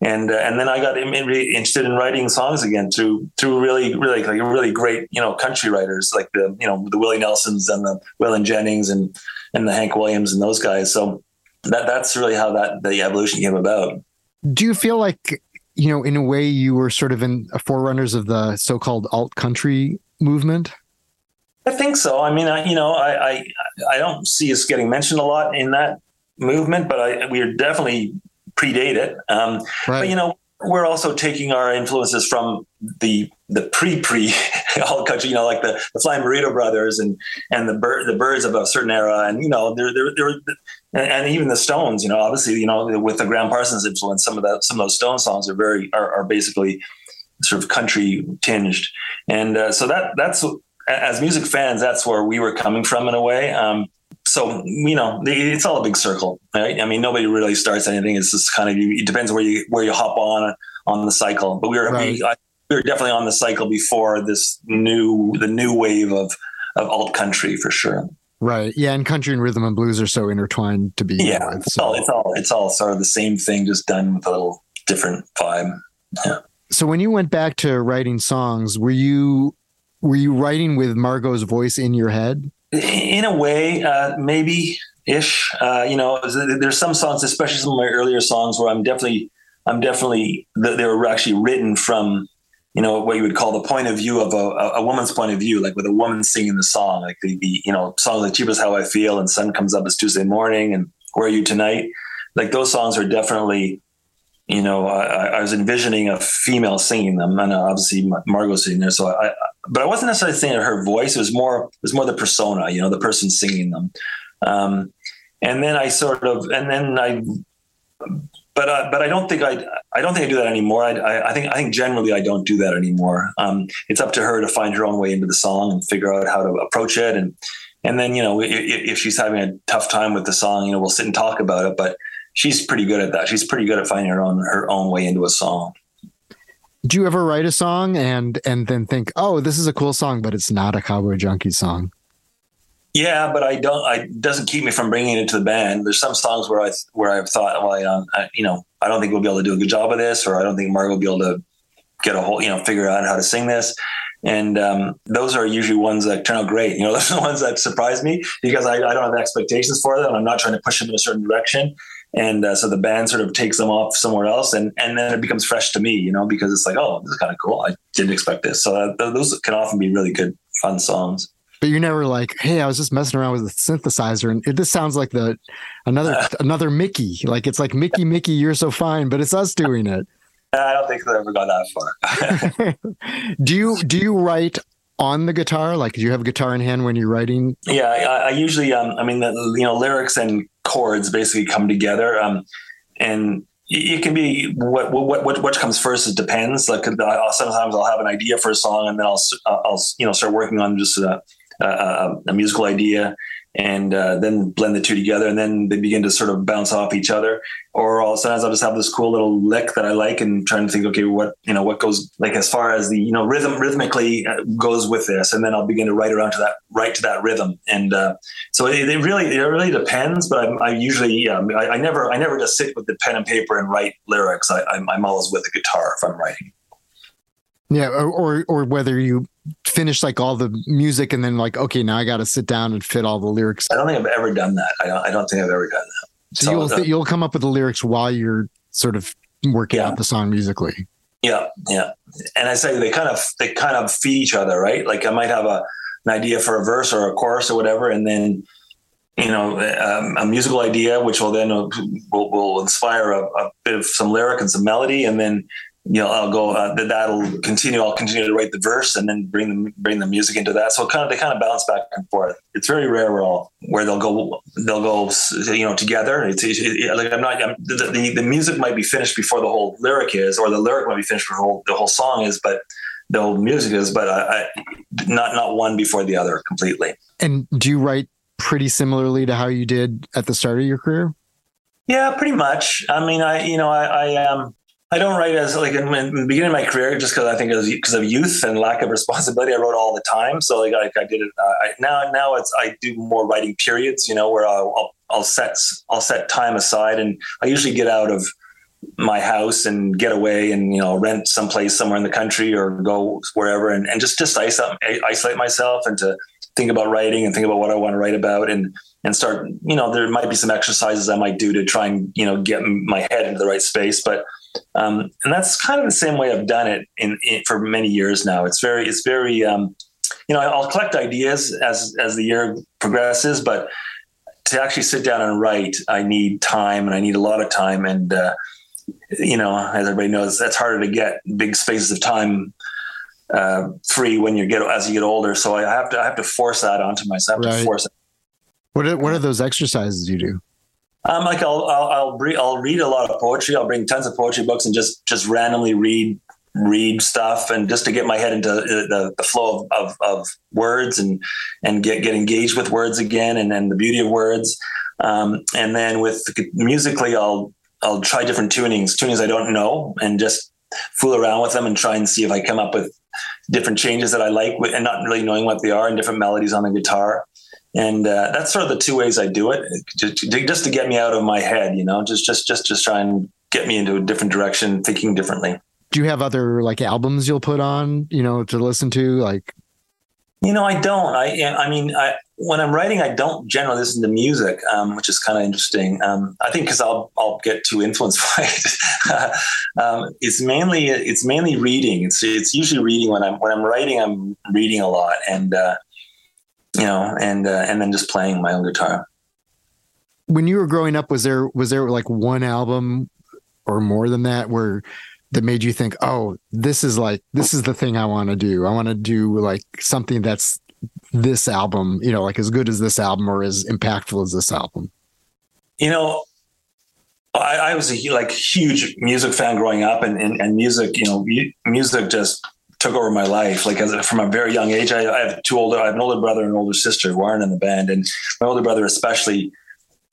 And, uh, and then I got interested in writing songs again through, through really, really, like really great, you know, country writers like the, you know, the Willie Nelsons and the Waylon Jennings and, and the Hank Williams and those guys. So, that that's really how that the evolution came about. Do you feel like you know, in a way, you were sort of in forerunners of the so-called alt country movement? I think so. I mean, I, you know, I, I, I don't see us getting mentioned a lot in that movement, but I, we are definitely predate it. Um, right. But you know, we're also taking our influences from the the pre pre alt country, you know, like the, the Flying Burrito Brothers and and the bird the Byrds of a certain era, and you know, they're they're, they're and, and, even the Stones, you know, obviously, you know, with the Gram Parsons influence, some of that some of those Stone songs are very are, are basically sort of country tinged, and uh, so that that's as music fans, that's where we were coming from in a way. Um, so you know it's all a big circle right? I mean nobody really starts anything. It's just kind of it depends where you where you hop on on the cycle. But we were right. we, I, we were definitely on the cycle before this new the new wave of of alt country for sure right yeah and country and rhythm and blues are so intertwined to be yeah with, so. it's, all, it's all it's all sort of the same thing just done with a little different vibe yeah so when you went back to writing songs were you were you writing with margo's voice in your head in a way, uh, maybe ish. Uh, you know, there's some songs, especially some of my earlier songs, where I'm definitely, I'm definitely, they were actually written from, you know, what you would call the point of view of a, a woman's point of view, like with a woman singing the song, like the, the you know, songs like "Cheap is How I Feel" and "Sun Comes Up It's Tuesday Morning" and "Where Are You Tonight." Like those songs are definitely you know, I, I, was envisioning a female singing them, and obviously Margo sitting there. So I, but I wasn't necessarily thinking of her voice. It was more, it was more the persona, you know, the person singing them. Um, and then I sort of, and then I, but uh, but I don't think I I don't think I do that anymore. I, I, I think I think generally I don't do that anymore. Um, it's up to her to find her own way into the song and figure out how to approach it, and and then you know if, if she's having a tough time with the song, you know, we'll sit and talk about it. But she's pretty good at that. She's pretty good at finding her own her own way into a song. Do you ever write a song and and then think, oh, this is a cool song, but it's not a Cowboy Junkie song? Yeah, but I don't. I doesn't keep me from bringing it to the band. There's some songs where I where I've thought, well, I, I, you know, I don't think we'll be able to do a good job of this, or I don't think Margo will be able to get a whole, you know, figure out how to sing this. And um, those are usually ones that turn out great. You know, those are the ones that surprise me because I, I don't have expectations for them. I'm not trying to push them in a certain direction and uh, so the band sort of takes them off somewhere else and and then it becomes fresh to me you know because it's like oh this is kind of cool i didn't expect this so that, those can often be really good fun songs but you're never like hey i was just messing around with the synthesizer and it, this sounds like the another uh, another mickey like it's like mickey mickey you're so fine but it's us doing it i don't think they ever got that far do you do you write on the guitar? Like, do you have a guitar in hand when you're writing? Yeah, I, I usually, um, I mean, the, you know, lyrics and chords basically come together. Um, and it can be what what what what comes first. It depends. Like I'll, sometimes I'll have an idea for a song, and then I'll I'll you know start working on just a, a, a musical idea, and uh, then blend the two together, and then they begin to sort of bounce off each other. Or all, sometimes I'll just have this cool little lick that I like, and trying to think, okay, what you know, what goes like as far as the you know rhythm rhythmically uh, goes with this, and then I'll begin to write around to that, write to that rhythm, and uh, so it, it, really it really depends. But I, I usually I, I, never I never just sit with the pen and paper and write lyrics. I, I'm, I'm always with a guitar if I'm writing. Yeah, or, or, or whether you finish like all the music and then like okay now I got to sit down and fit all the lyrics. I don't think I've ever done that. I don't, I don't think I've ever done that. So, so you'll th- you'll come up with the lyrics while you're sort of working yeah. out the song musically. Yeah, yeah, and I say they kind of they kind of feed each other, right? Like I might have a an idea for a verse or a chorus or whatever, and then you know um, a musical idea, which will then uh, will, will inspire a, a, bit of some lyric and some melody, and then you know, I'll go, uh, that'll continue. I'll continue to write the verse and then bring the, bring the music into that. So kind of, they kind of bounce back and forth. It's very rare where where they'll go, they'll go, you know, together. It's it, like, I'm not, I'm, the, the, the, music might be finished before the whole lyric is, or the lyric might be finished before the whole, the whole song is, but the whole music is, but I, I, not, not one before the other completely. And do you write pretty similarly to how you did at the start of your career? Yeah, pretty much. I mean, I, you know, I, I, um, I don't write as like in, in the beginning of my career just because I think it was because of youth and lack of responsibility. I wrote all the time, so like, like I did it. Uh, I, now now it's I do more writing periods, you know, where I'll, I'll, I'll set I'll set time aside, and I usually get out of my house and get away and you know rent someplace somewhere in the country or go wherever and, and just just isolate, isolate myself and to think about writing and think about what I want to write about and and start you know there might be some exercises I might do to try and you know get my head into the right space but um, and that's kind of the same way I've done it in, in for many years now. It's very, it's very, um, you know, I'll collect ideas as as the year progresses, but to actually sit down and write, I need time, and I need a lot of time. And uh, you know, as everybody knows, that's harder to get big spaces of time uh, free when you get as you get older. So I have to I have to force that onto myself. Right. to force it. What are, what are those exercises you do? Um, like I'll I'll I'll, I'll read a lot of poetry. I'll bring tons of poetry books and just just randomly read read stuff and just to get my head into the, the flow of, of, of, words and and get get engaged with words again and then the beauty of words. Um, and then with musically, I'll I'll try different tunings, tunings I don't know, and just fool around with them and try and see if I come up with different changes that I like, and not really knowing what they are, and different melodies on the guitar and uh, that's sort of the two ways I do it, just to, just to get me out of my head, you know, just just just just try and get me into a different direction, thinking differently. Do you have other like albums you'll put on, you know, to listen to, like? You know, I don't. I I mean, I when I'm writing, I don't generally listen to music, um, which is kind of interesting. Um, I think because I'll I'll get too influenced by it. um, it's mainly it's mainly reading. It's it's usually reading when I'm when I'm writing. I'm reading a lot, and uh, you know, and uh, and then just playing my own guitar. When you were growing up, was there was there like one album or more than that where that made you think, oh, this is like this is the thing I want to do. I want to do like something that's this album, you know, like as good as this album or as impactful as this album. You know, I, I was a like huge music fan growing up, and and, and music, you know, music just took over my life. Like as, from a very young age, I, I, have two older, I have an older brother and an older sister who aren't in the band. And my older brother, especially,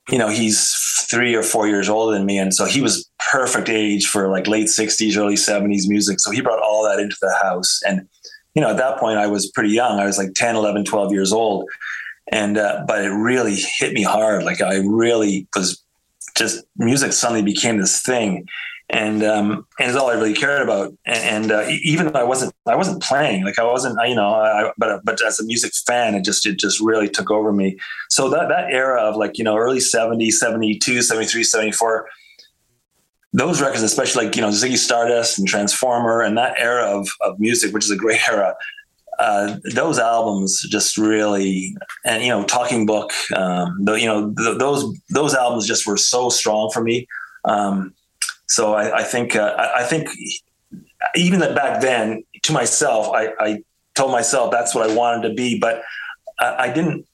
you know, he's three or four years older than me. And so he was perfect age for like late sixties, early seventies music. So he brought all that into the house. And, you know, at that point I was pretty young. I was like 10, 11, 12 years old. And, uh, but it really hit me hard. Like I really was just music suddenly became this thing and um, and it's all I really cared about. And, and uh, even though I wasn't I wasn't playing, like I wasn't, I, you know, I, but but as a music fan, it just it just really took over me. So that that era of like you know early 70s, 72, 73, 74 those records, especially like you know Ziggy Stardust and Transformer, and that era of of music, which is a great era. Uh, those albums just really, and you know, Talking Book, um, the, you know, the, those those albums just were so strong for me. Um, so I, I think uh, I, I, think even that back then, to myself, I, I, told myself that's what I wanted to be, but I, didn't.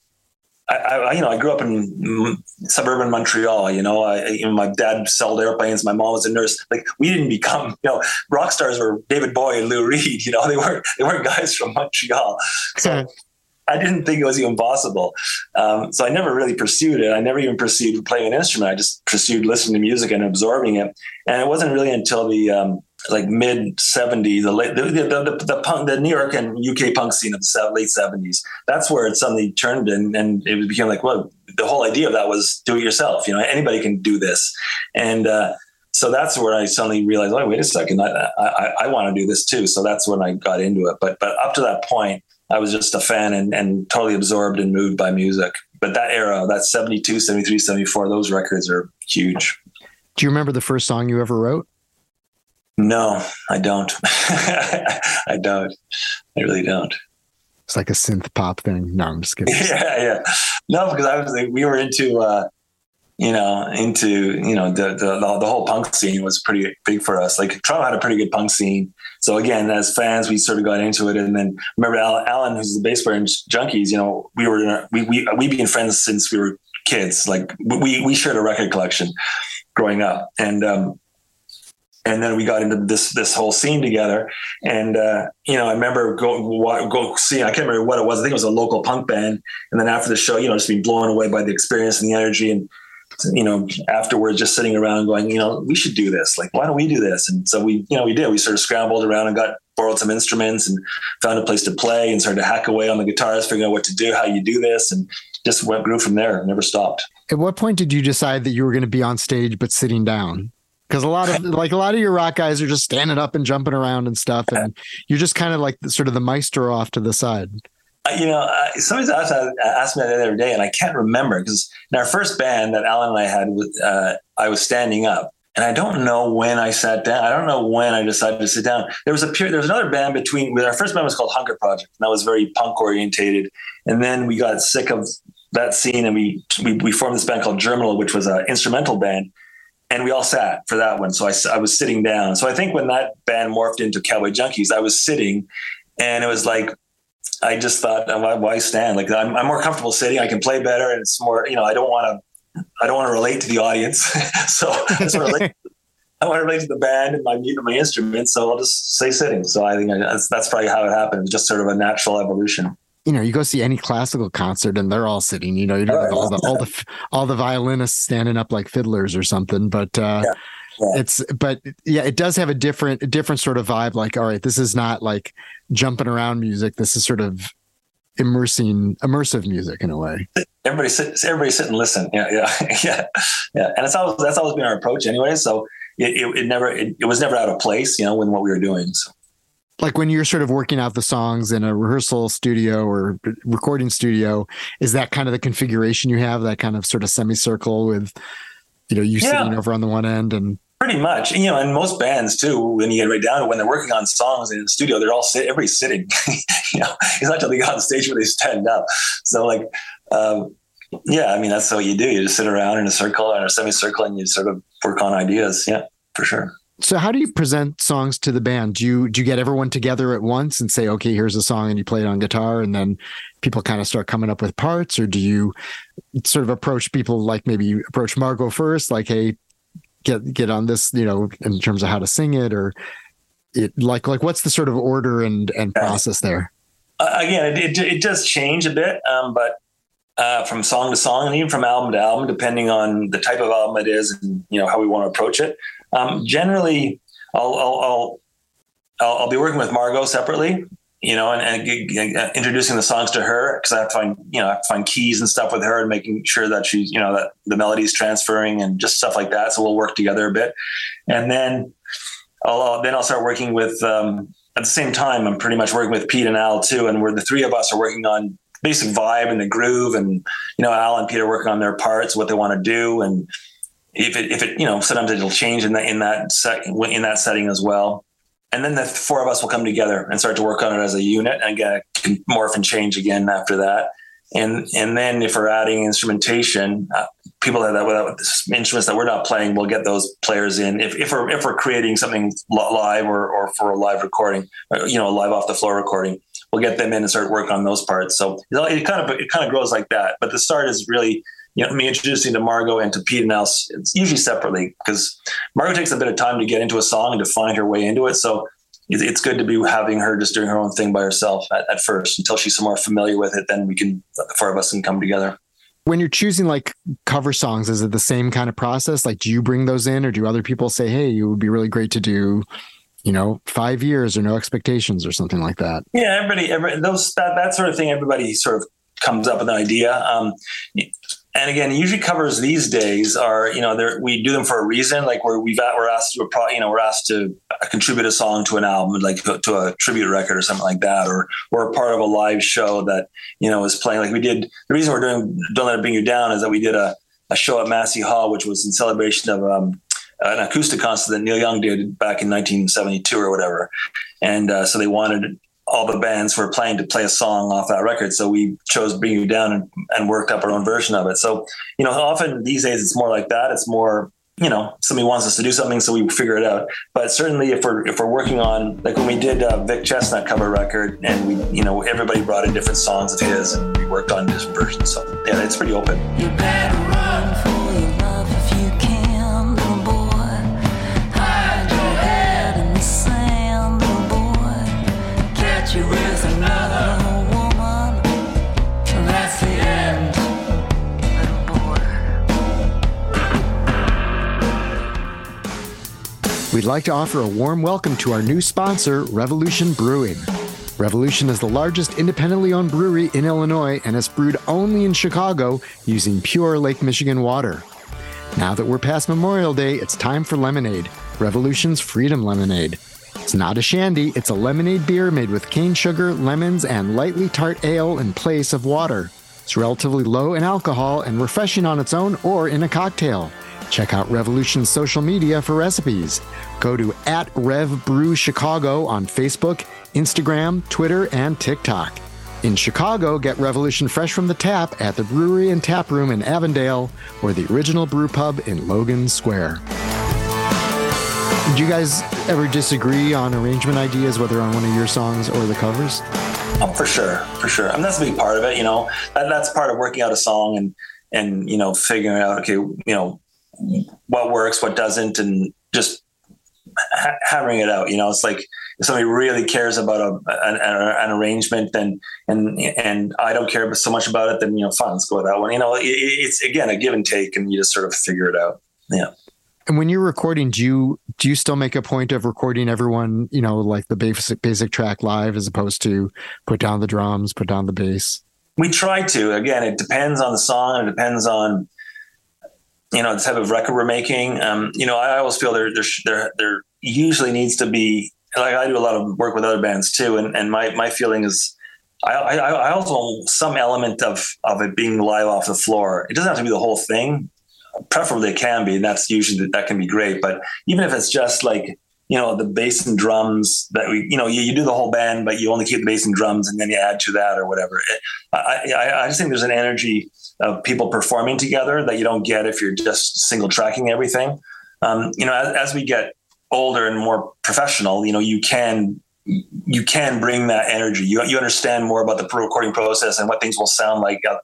I, you know, I grew up in suburban Montreal. You know, I, you know, my dad sold airplanes. My mom was a nurse. Like we didn't become, you know, rock stars were David Bowie and Lou Reed. You know, they weren't they weren't guys from Montreal. So I didn't think it was even possible. Um, so I never really pursued it. I never even pursued playing an instrument. I just pursued listening to music and absorbing it. And it wasn't really until the um, like mid 70s, the, late, the, the, the, the, punk, the New York and UK punk scene of the late 70s. That's where it suddenly turned and, and it became like, well, the whole idea of that was do it yourself. You know, anybody can do this. And, uh, so that's where I suddenly realized, oh, wait a second, I, I, I want to do this too. So that's when I got into it. But, but up to that point, I was just a fan and, and totally absorbed and moved by music. But that era, that 72, 73, 74, those records are huge. Do you remember the first song you ever wrote? No, I don't. I don't. I really don't. It's like a synth pop thing. No, I'm just kidding. yeah, yeah. No, because I was like, we were into, uh, you know, into, you know, the, the, the whole punk scene was pretty big for us. Like Toronto had a pretty good punk scene. So again, as fans, we sort of got into it. And then remember Alan, who's the bass player in Junkies, you know, we were, our, we, we, we been friends since we were kids. Like we, we shared a record collection growing up. And, um, and then we got into this this whole scene together. And uh, you know, I remember going go see. I can't remember what it was. I think it was a local punk band. And then after the show, you know, just being blown away by the experience and the energy. And you know, afterwards, just sitting around going, you know, we should do this. Like, why don't we do this? And so we, you know, we did. We sort of scrambled around and got borrowed some instruments and found a place to play and started to hack away on the guitars, figuring out what to do, how you do this, and just went grew from there. Never stopped. At what point did you decide that you were going to be on stage but sitting down? because a lot of like a lot of your rock guys are just standing up and jumping around and stuff, and you're just kind of like sort of the meister off to the side. You know, somebody asked, asked me that the other day, and I can't remember because in our first band that Alan and I had, uh, I was standing up, and I don't know when I sat down. I don't know when I decided to sit down. There was a period. There was another band between. Our first band was called Hunger Project, and that was very punk orientated. And then we got sick of that scene, and we we, we formed this band called Germinal, which was an instrumental band and we all sat for that one. So I, I was sitting down. So I think when that band morphed into Cowboy Junkies, I was sitting, and it was like I just thought, why, why stand? Like I'm, I'm, more comfortable sitting. I can play better, and it's more. You know, I don't want to. I don't want to relate to the audience. so I, relate, I want to relate to the band and my mute and my instrument. So I'll just say sitting. So I think that's, that's probably how it happened. Just sort of a natural evolution you know, you go see any classical concert and they're all sitting, you know, you know, oh, all the all the all the violinists standing up like fiddlers or something. But uh yeah. Yeah. it's but yeah, it does have a different different sort of vibe. Like, all right, this is not like jumping around music. This is sort of immersing immersive music in a way. Everybody sit everybody sit and listen. Yeah, yeah, yeah, yeah. And it's always that's always been our approach anyway. So it, it, it never it, it was never out of place, you know, when what we were doing. So like when you're sort of working out the songs in a rehearsal studio or recording studio is that kind of the configuration you have that kind of sort of semicircle with you know you yeah. sitting over on the one end and pretty much you know and most bands too when you get right down to when they're working on songs in the studio they're all sit everybody's sitting you know it's not until they get on stage where they stand up. So like um, yeah i mean that's what you do you just sit around in a circle or a semicircle and you sort of work on ideas. Yeah for sure. So how do you present songs to the band? Do you do you get everyone together at once and say, okay, here's a song and you play it on guitar and then people kind of start coming up with parts, or do you sort of approach people like maybe you approach Margo first, like, hey, get get on this, you know, in terms of how to sing it, or it like like what's the sort of order and and process there? Uh, again, it, it, it does change a bit, um, but uh, from song to song and even from album to album, depending on the type of album it is and you know how we want to approach it. Um, generally, I'll, I'll, I'll, I'll, be working with Margo separately, you know, and, and uh, introducing the songs to her because I have to find, you know, I have to find keys and stuff with her and making sure that she's, you know, that the melody is transferring and just stuff like that. So we'll work together a bit, and then I'll then I'll start working with. Um, at the same time, I'm pretty much working with Pete and Al too, and we're the three of us are working on basic vibe and the groove, and you know, Al and Pete are working on their parts, what they want to do, and if it if it you know sometimes it'll change in that in that set in that setting as well and then the four of us will come together and start to work on it as a unit and can morph and change again after that. And and then if we're adding instrumentation uh, people that without instruments that we're not playing we'll get those players in. If, if we're if we're creating something live or, or for a live recording uh, you know live off the floor recording we'll get them in and start work on those parts. So it kind of it kind of grows like that. But the start is really you know, me introducing to Margo and to Pete and Al, it's usually separately because Margo takes a bit of time to get into a song and to find her way into it. So it's good to be having her just doing her own thing by herself at, at first until she's more familiar with it. Then we can, the four of us can come together. When you're choosing like cover songs, is it the same kind of process? Like, do you bring those in or do other people say, Hey, it would be really great to do, you know, five years or no expectations or something like that? Yeah, everybody, every, those, that, that sort of thing, everybody sort of comes up with an idea. Um, and again, usually covers these days are you know we do them for a reason. Like we've we're asked to you know we're asked to contribute a song to an album, like to a tribute record or something like that, or we're a part of a live show that you know is playing. Like we did. The reason we're doing "Don't Let It Bring You Down" is that we did a, a show at Massey Hall, which was in celebration of um, an acoustic concert that Neil Young did back in 1972 or whatever. And uh, so they wanted all the bands were playing to play a song off that record. So we chose Bring You Down and, and worked up our own version of it. So, you know, often these days it's more like that. It's more, you know, somebody wants us to do something, so we figure it out. But certainly, if we're if we're working on like when we did uh, Vic Chesnutt cover record, and we, you know, everybody brought in different songs of his, and we worked on different versions. So yeah, it's pretty open. We'd like to offer a warm welcome to our new sponsor, Revolution Brewing. Revolution is the largest independently owned brewery in Illinois and is brewed only in Chicago using pure Lake Michigan water. Now that we're past Memorial Day, it's time for lemonade, Revolution's Freedom Lemonade. It's not a shandy, it's a lemonade beer made with cane sugar, lemons, and lightly tart ale in place of water. It's relatively low in alcohol and refreshing on its own or in a cocktail. Check out Revolution's social media for recipes. Go to at Rev Brew Chicago on Facebook, Instagram, Twitter, and TikTok. In Chicago, get Revolution fresh from the tap at the Brewery and Tap Room in Avondale or the original brew pub in Logan Square. Do you guys ever disagree on arrangement ideas, whether on one of your songs or the covers? Oh, for sure, for sure. I mean, that's a big part of it. You know, that, that's part of working out a song and and you know figuring out okay, you know what works, what doesn't, and just ha- hammering it out. You know, it's like if somebody really cares about a, an, an, arrangement, then and and I don't care so much about it, then you know, fine, let's go with that one. You know, it, it's again a give and take, and you just sort of figure it out. Yeah. And when you're recording, do you do you still make a point of recording everyone, you know, like the basic basic track live as opposed to put down the drums, put down the bass? We try to. Again, it depends on the song. It depends on you know, the type of record we're making. Um, you know, I always feel there, there, there, there usually needs to be, like I do a lot of work with other bands too. And, and my, my feeling is I, I, I also some element of, of it being live off the floor. It doesn't have to be the whole thing. Preferably it can be, and that's usually that can be great. But even if it's just like, you know, the bass and drums that we, you know, you, you do the whole band, but you only keep the bass and drums and then you add to that or whatever. I, I, I just think there's an energy of people performing together that you don't get if you're just single tracking everything. Um, you know, as, as we get older and more professional, you know, you can you can bring that energy. You you understand more about the recording process and what things will sound like at,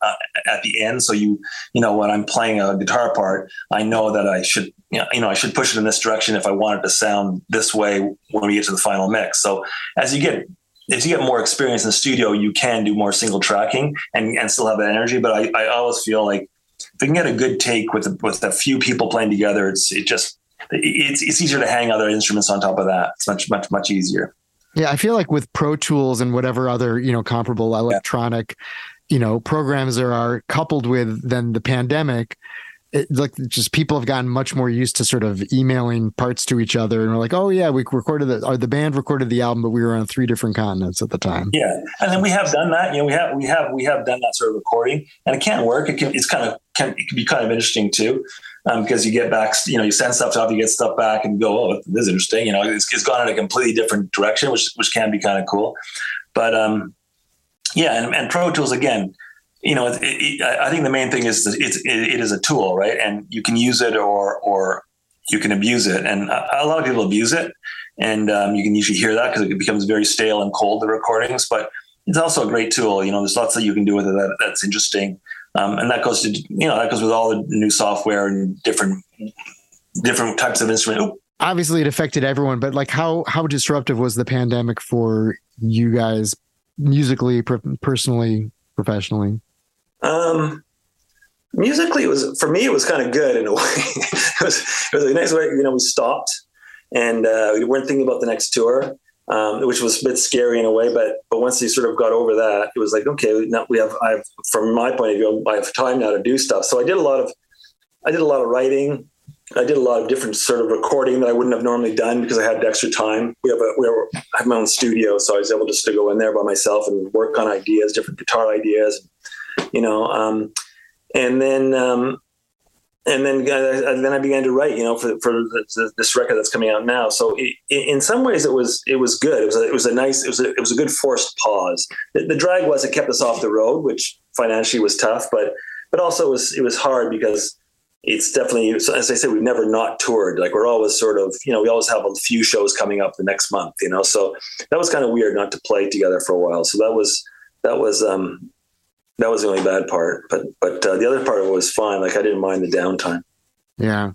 at, the end. So you you know when I'm playing a guitar part, I know that I should you know, you know I should push it in this direction if I want it to sound this way when we get to the final mix. So as you get as you get more experience in the studio, you can do more single tracking and, and still have that energy. But I, I always feel like if you can get a good take with with a few people playing together, it's it just it's it's easier to hang other instruments on top of that. It's much much much easier. Yeah, I feel like with Pro Tools and whatever other you know comparable electronic, yeah. you know programs there are coupled with then the pandemic it, like just people have gotten much more used to sort of emailing parts to each other and we're like oh yeah we recorded the or the band recorded the album but we were on three different continents at the time. Yeah and then we have done that you know we have we have we have done that sort of recording and it can work it can it's kind of can it can be kind of interesting too um, because you get back you know you send stuff off you get stuff back and go oh this is interesting you know it's, it's gone in a completely different direction which which can be kind of cool but um yeah and, and pro tools again you know, it, it, I think the main thing is it's, it, it is a tool, right? And you can use it or or you can abuse it, and a, a lot of people abuse it, and um, you can usually hear that because it becomes very stale and cold the recordings. But it's also a great tool. You know, there's lots that you can do with it that, that's interesting, um, and that goes to you know that goes with all the new software and different different types of instrument. Oop, obviously it affected everyone, but like how how disruptive was the pandemic for you guys musically, personally, professionally? Um, musically, it was for me. It was kind of good in a way. it was it was a nice way. You know, we stopped and uh, we weren't thinking about the next tour. Um, which was a bit scary in a way, but but once you sort of got over that, it was like okay, now we have I have from my point of view, I have time now to do stuff. So I did a lot of I did a lot of writing. I did a lot of different sort of recording that I wouldn't have normally done because I had extra time. We have a, we have, I have my own studio, so I was able just to go in there by myself and work on ideas, different guitar ideas, you know. Um, and then um, and then uh, then I began to write, you know, for for this record that's coming out now. So it, in some ways, it was it was good. It was a, it was a nice it was a, it was a good forced pause. The, the drag was it kept us off the road, which financially was tough, but but also it was it was hard because it's definitely as I said, we've never not toured. Like we're always sort of, you know, we always have a few shows coming up the next month, you know. So that was kind of weird not to play together for a while. So that was that was um that was the only bad part. But but uh, the other part of it was fine. Like I didn't mind the downtime. Yeah.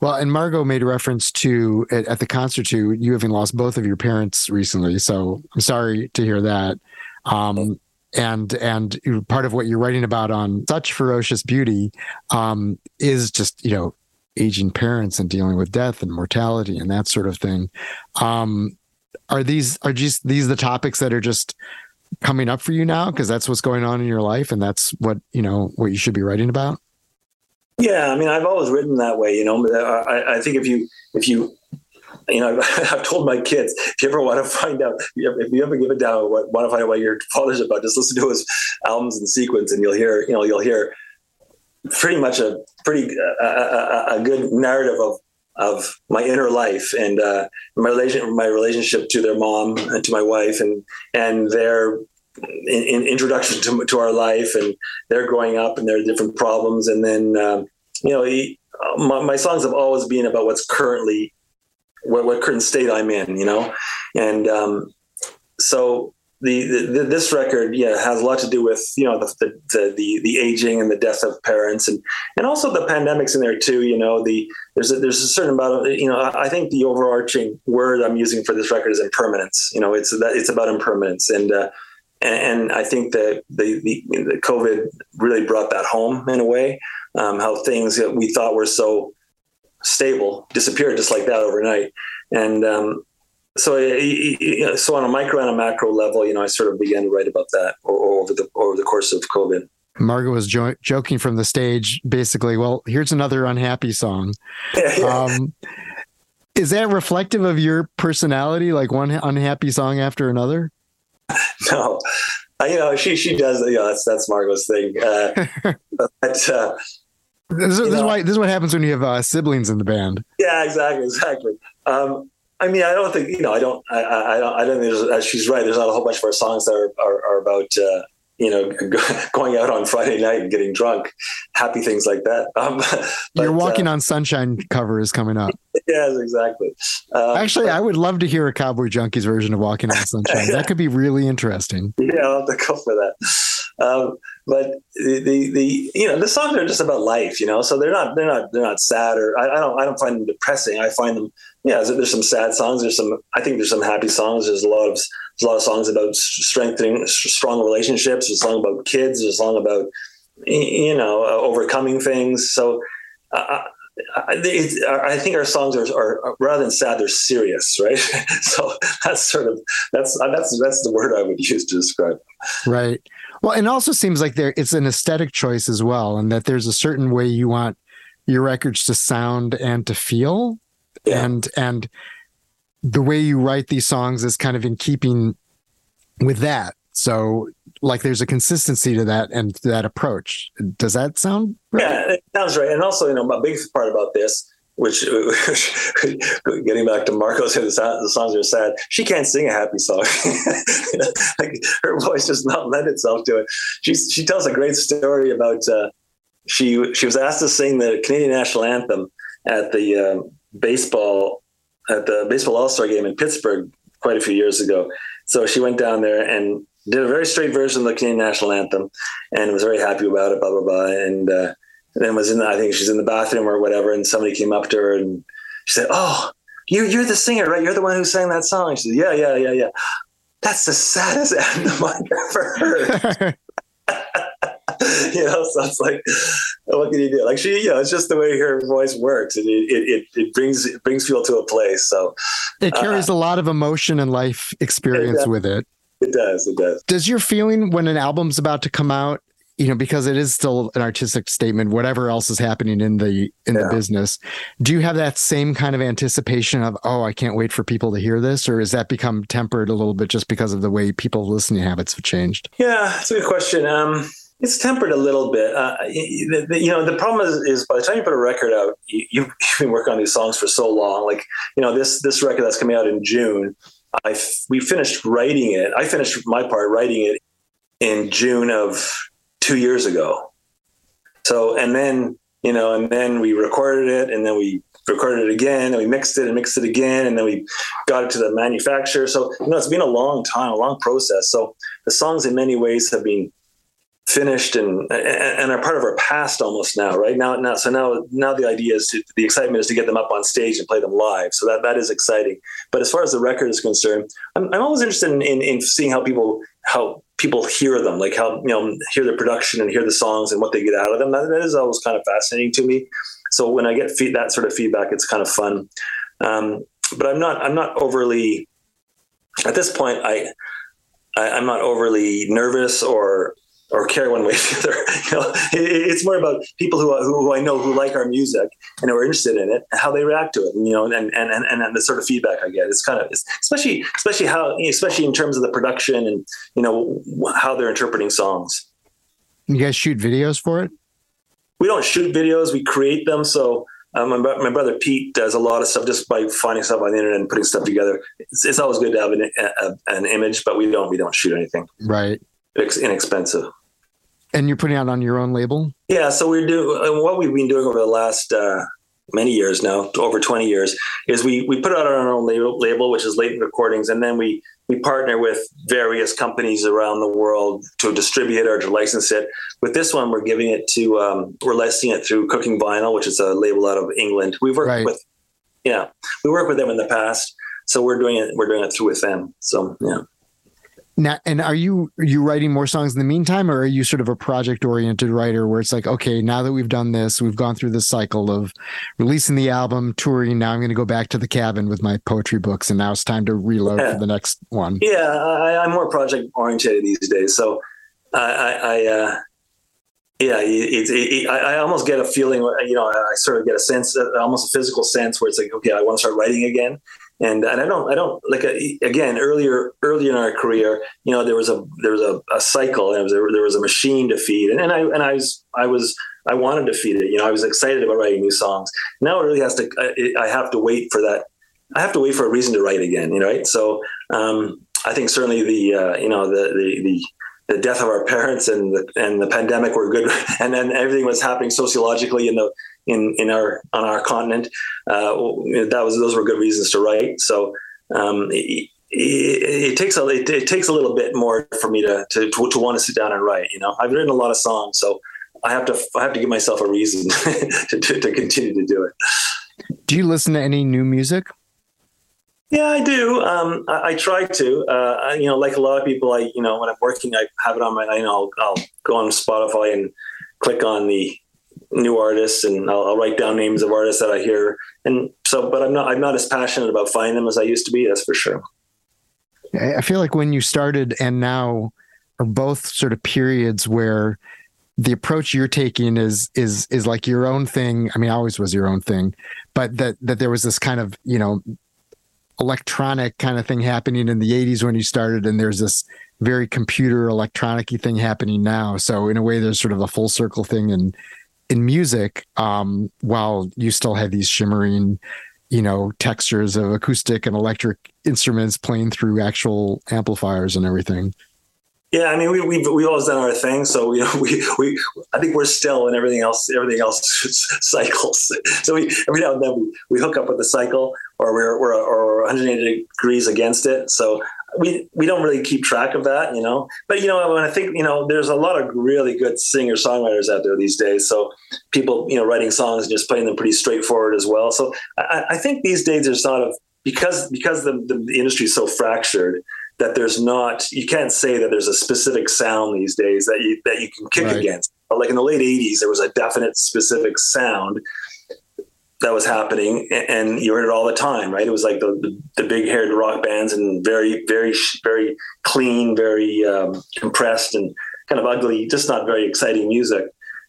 Well, and Margo made reference to at, at the concert to you having lost both of your parents recently. So I'm sorry to hear that. Um, and and part of what you're writing about on such ferocious beauty um, is just you know aging parents and dealing with death and mortality and that sort of thing um, are these are just these the topics that are just coming up for you now? Because that's what's going on in your life and that's what you know what you should be writing about? Yeah i mean i've always written that way you know i, I think if you if you you know, I've told my kids, if you ever want to find out, if you ever give it down, want to find out what your father's about, just listen to his albums in sequence, and you'll hear, you know, you'll hear pretty much a pretty uh, a, a, good narrative of of my inner life and uh, my relation, my relationship to their mom and to my wife, and and their in, in introduction to, to our life, and their growing up and their different problems, and then um, you know. He, my, my songs have always been about what's currently what, what current state I'm in, you know? And um, so the, the, this record, yeah, has a lot to do with, you know, the, the, the, the, aging and the death of parents and, and also the pandemics in there too, you know, the, there's a, there's a certain amount of, you know, I think the overarching word I'm using for this record is impermanence. You know, it's that it's about impermanence. And, uh, and, I think that the, the, the, COVID really brought that home in a way, um, how things that we thought were so stable disappeared just like that overnight. And um, so, so on a micro and a macro level, you know, I sort of began to write about that over the over the course of COVID. Margo was jo- joking from the stage, basically. Well, here's another unhappy song. Um, is that reflective of your personality? Like one unhappy song after another? No, uh, you know she she does. You know, that's that's Margo's thing. Uh, but uh, this, this is why this is what happens when you have uh, siblings in the band. Yeah, exactly, exactly. Um, I mean, I don't think you know. I don't. I, I don't. I don't think. There's, she's right. There's not a whole bunch of our songs that are are, are about uh, you know going out on Friday night and getting drunk, happy things like that. Um, but, Your Walking uh, on Sunshine cover is coming up. Yes, exactly. Um, Actually, but, I would love to hear a Cowboy Junkies version of Walking on Sunshine. yeah. That could be really interesting. Yeah, I'll have to go for that. Um, but the, the, the you know the songs are just about life, you know. So they're not they're not they're not sad or I, I don't I don't find them depressing. I find them yeah. There's some sad songs. There's some I think there's some happy songs. There's a lot of there's a lot of songs about strengthening strong relationships. There's a song about kids. There's a song about you know uh, overcoming things. So. Uh, I think our songs are, are, rather than sad, they're serious, right? so that's sort of that's that's that's the word I would use to describe. Right. Well, and also seems like there it's an aesthetic choice as well, and that there's a certain way you want your records to sound and to feel, yeah. and and the way you write these songs is kind of in keeping with that. So, like, there's a consistency to that and to that approach. Does that sound? Right? Yeah, it sounds right. And also, you know, my biggest part about this which, getting back to Margo said the, the, songs are sad. She can't sing a happy song. like her voice does not lend itself to it. She she tells a great story about uh, she she was asked to sing the Canadian national anthem at the um, baseball at the baseball All Star game in Pittsburgh quite a few years ago. So she went down there and did a very straight version of the Canadian national anthem, and was very happy about it. Blah blah blah, and. Uh, then was in the, I think she's in the bathroom or whatever, and somebody came up to her and she said, "Oh, you, you're the singer, right? You're the one who sang that song. She said, yeah, yeah, yeah, yeah. That's the saddest anthem I've ever heard. you know, so it's like, what can you do? Like she, you know, it's just the way her voice works, and it it, it brings it brings people to a place. So it carries uh, a lot of emotion and life experience it with it. It does. It does. Does your feeling when an album's about to come out you know because it is still an artistic statement whatever else is happening in the in yeah. the business do you have that same kind of anticipation of oh i can't wait for people to hear this or has that become tempered a little bit just because of the way people's listening habits have changed yeah it's a good question um it's tempered a little bit. Uh, you, know, the problem is, is, by the time you put a record out, you, have been working on these songs for so long. Like, you know, this this record that's coming out in June, I we finished writing it. I finished my part writing it in June of two years ago. So, and then, you know, and then we recorded it and then we recorded it again and we mixed it and mixed it again and then we got it to the manufacturer. So, you know, it's been a long time, a long process. So the songs in many ways have been finished and and are part of our past almost now right? Now now so now now the idea is to the excitement is to get them up on stage and play them live. So that that is exciting. But as far as the record is concerned i'm, I'm always interested in, in, in seeing how people how people hear them like how you know hear the production and hear the songs and what they get out of them. That, that is always kind of fascinating to me. So when i get feed, that sort of feedback it's kind of fun. Um, but i'm not i'm not overly at this point i, I i'm not overly nervous or or care one way or the other. You know, it's more about people who, who I know who like our music and who are interested in it and how they react to it. And, you know, and, and, and, and the sort of feedback I get. It's kind of, especially, especially how, especially in terms of the production and, you know, how they're interpreting songs. You guys shoot videos for it? We don't shoot videos. We create them. So um, my, my, brother Pete does a lot of stuff just by finding stuff on the internet and putting stuff together. It's, it's always good to have an, a, an image, but we don't, we don't shoot anything. Right. It's inexpensive. And you're putting out on your own label? Yeah. So we do, doing what we've been doing over the last uh, many years now, over 20 years, is we we put out on our own label, label, which is Latent Recordings, and then we we partner with various companies around the world to distribute or to license it. With this one, we're giving it to um, we're licensing it through Cooking Vinyl, which is a label out of England. We've worked right. with yeah, we worked with them in the past, so we're doing it we're doing it through with them. So yeah. Now, and are you are you writing more songs in the meantime, or are you sort of a project oriented writer where it's like, okay, now that we've done this, we've gone through this cycle of releasing the album, touring. Now I'm going to go back to the cabin with my poetry books, and now it's time to reload yeah. for the next one. Yeah, I, am more project oriented these days, so I, I, I uh, yeah, it, it, it, I almost get a feeling, you know, I sort of get a sense, almost a physical sense, where it's like, okay, I want to start writing again and and I don't I don't like a, again earlier earlier in our career you know there was a there was a, a cycle and was a, there was a machine to feed. And, and I and I was I was I wanted to feed it. You know I was excited about writing new songs. Now it really has to I, I have to wait for that I have to wait for a reason to write again you know right? So um, I think certainly the uh, you know the the the the death of our parents and the and the pandemic were good, and then everything was happening sociologically in the in in our on our continent. Uh, that was those were good reasons to write. So um, it, it, it, takes a it, it, takes a little bit more for me to, to to, to want to sit down and write. You know, I've written a lot of songs, so I have to I have to give myself a reason to, to, to continue to do it. Do you listen to any new music? Yeah, I do. Um, I, I, try to. Uh, you know, like a lot of people, I you know when I'm working, I have it on my. You know, I'll, I'll go on Spotify and click on the new artists, and I'll, I'll, write down names of artists that I hear. And so, but I'm not. I'm not as passionate about finding them as I used to be. That's for sure. I feel like when you started and now are both sort of periods where the approach you're taking is is is like your own thing. I mean, always was your own thing, but that that there was this kind of you know electronic kind of thing happening in the 80s when you started and there's this very computer electronic thing happening now so in a way there's sort of a full circle thing in in music um, while you still have these shimmering you know textures of acoustic and electric instruments playing through actual amplifiers and everything yeah, I mean, we we we always done our thing, so you know, we we I think we're still and everything else everything else cycles. So we every now and then we, we hook up with the cycle, or we're we're or 180 degrees against it. So we we don't really keep track of that, you know. But you know, when I think you know, there's a lot of really good singer songwriters out there these days. So people, you know, writing songs and just playing them pretty straightforward as well. So I, I think these days there's sort of because because the, the, the industry is so fractured that there's not you can't say that there's a specific sound these days that you that you can kick right. against. But like in the late '80s, there was a definite specific sound that was happening, and you heard it all the time, right? It was like the the, the big haired rock bands and very very very clean, very um, compressed, and kind of ugly, just not very exciting music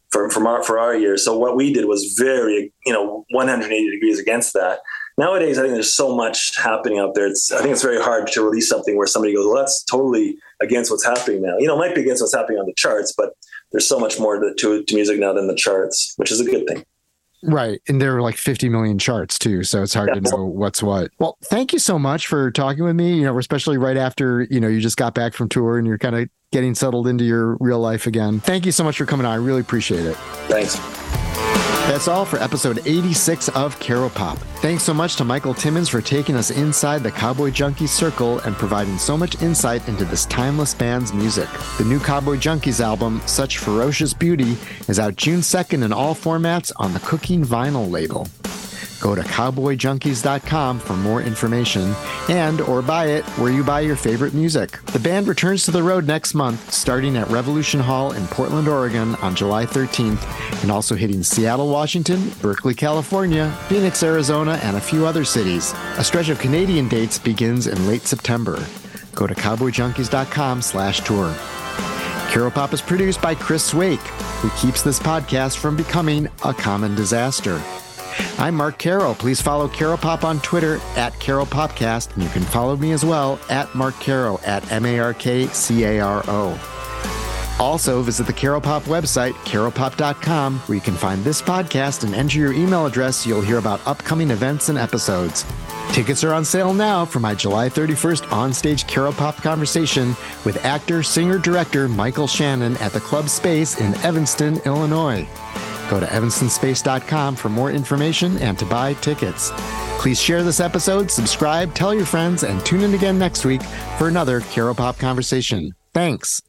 for from our for our years. So what we did was very you know 180 degrees against that nowadays, I think there's so much happening out there. It's I think it's very hard to release something where somebody goes, "Well, that's totally against what's happening now." You know, it might be against what's happening on the charts, but there's so much more to, to, to music now than the charts, which is a good thing. Right. And there are like 50 million charts too. So it's hard yeah. to know what's what. Well, thank you so much for talking with me, you know, especially right after, you know, you just got back from tour and you're kind of getting settled into your real life again. Thank you so much for coming on. I really appreciate it. Thanks. That's all for episode 86 of Caro Pop. Thanks so much to Michael Timmins for taking us inside the Cowboy Junkies circle and providing so much insight into this timeless band's music. The new Cowboy Junkies album, Such Ferocious Beauty, is out June 2nd in all formats on the Cooking Vinyl label. Go to cowboyjunkies.com for more information and or buy it where you buy your favorite music. The band returns to the road next month, starting at Revolution Hall in Portland, Oregon on July 13th, and also hitting Seattle, Washington, Berkeley, California, Phoenix, Arizona, and a few other cities. A stretch of Canadian dates begins in late September. Go to cowboyjunkies.com slash tour. Caro Pop is produced by Chris Swake, who keeps this podcast from becoming a common disaster. I'm Mark Caro. Please follow Caro Pop on Twitter at Caro Popcast, and you can follow me as well at Mark Caro at M A R K C A R O. Also, visit the Caro Pop website, caropop.com, where you can find this podcast and enter your email address. You'll hear about upcoming events and episodes. Tickets are on sale now for my July 31st onstage Caro Pop conversation with actor, singer, director Michael Shannon at the Club Space in Evanston, Illinois. Go to evanstonspace.com for more information and to buy tickets. Please share this episode, subscribe, tell your friends, and tune in again next week for another Caro Pop conversation. Thanks.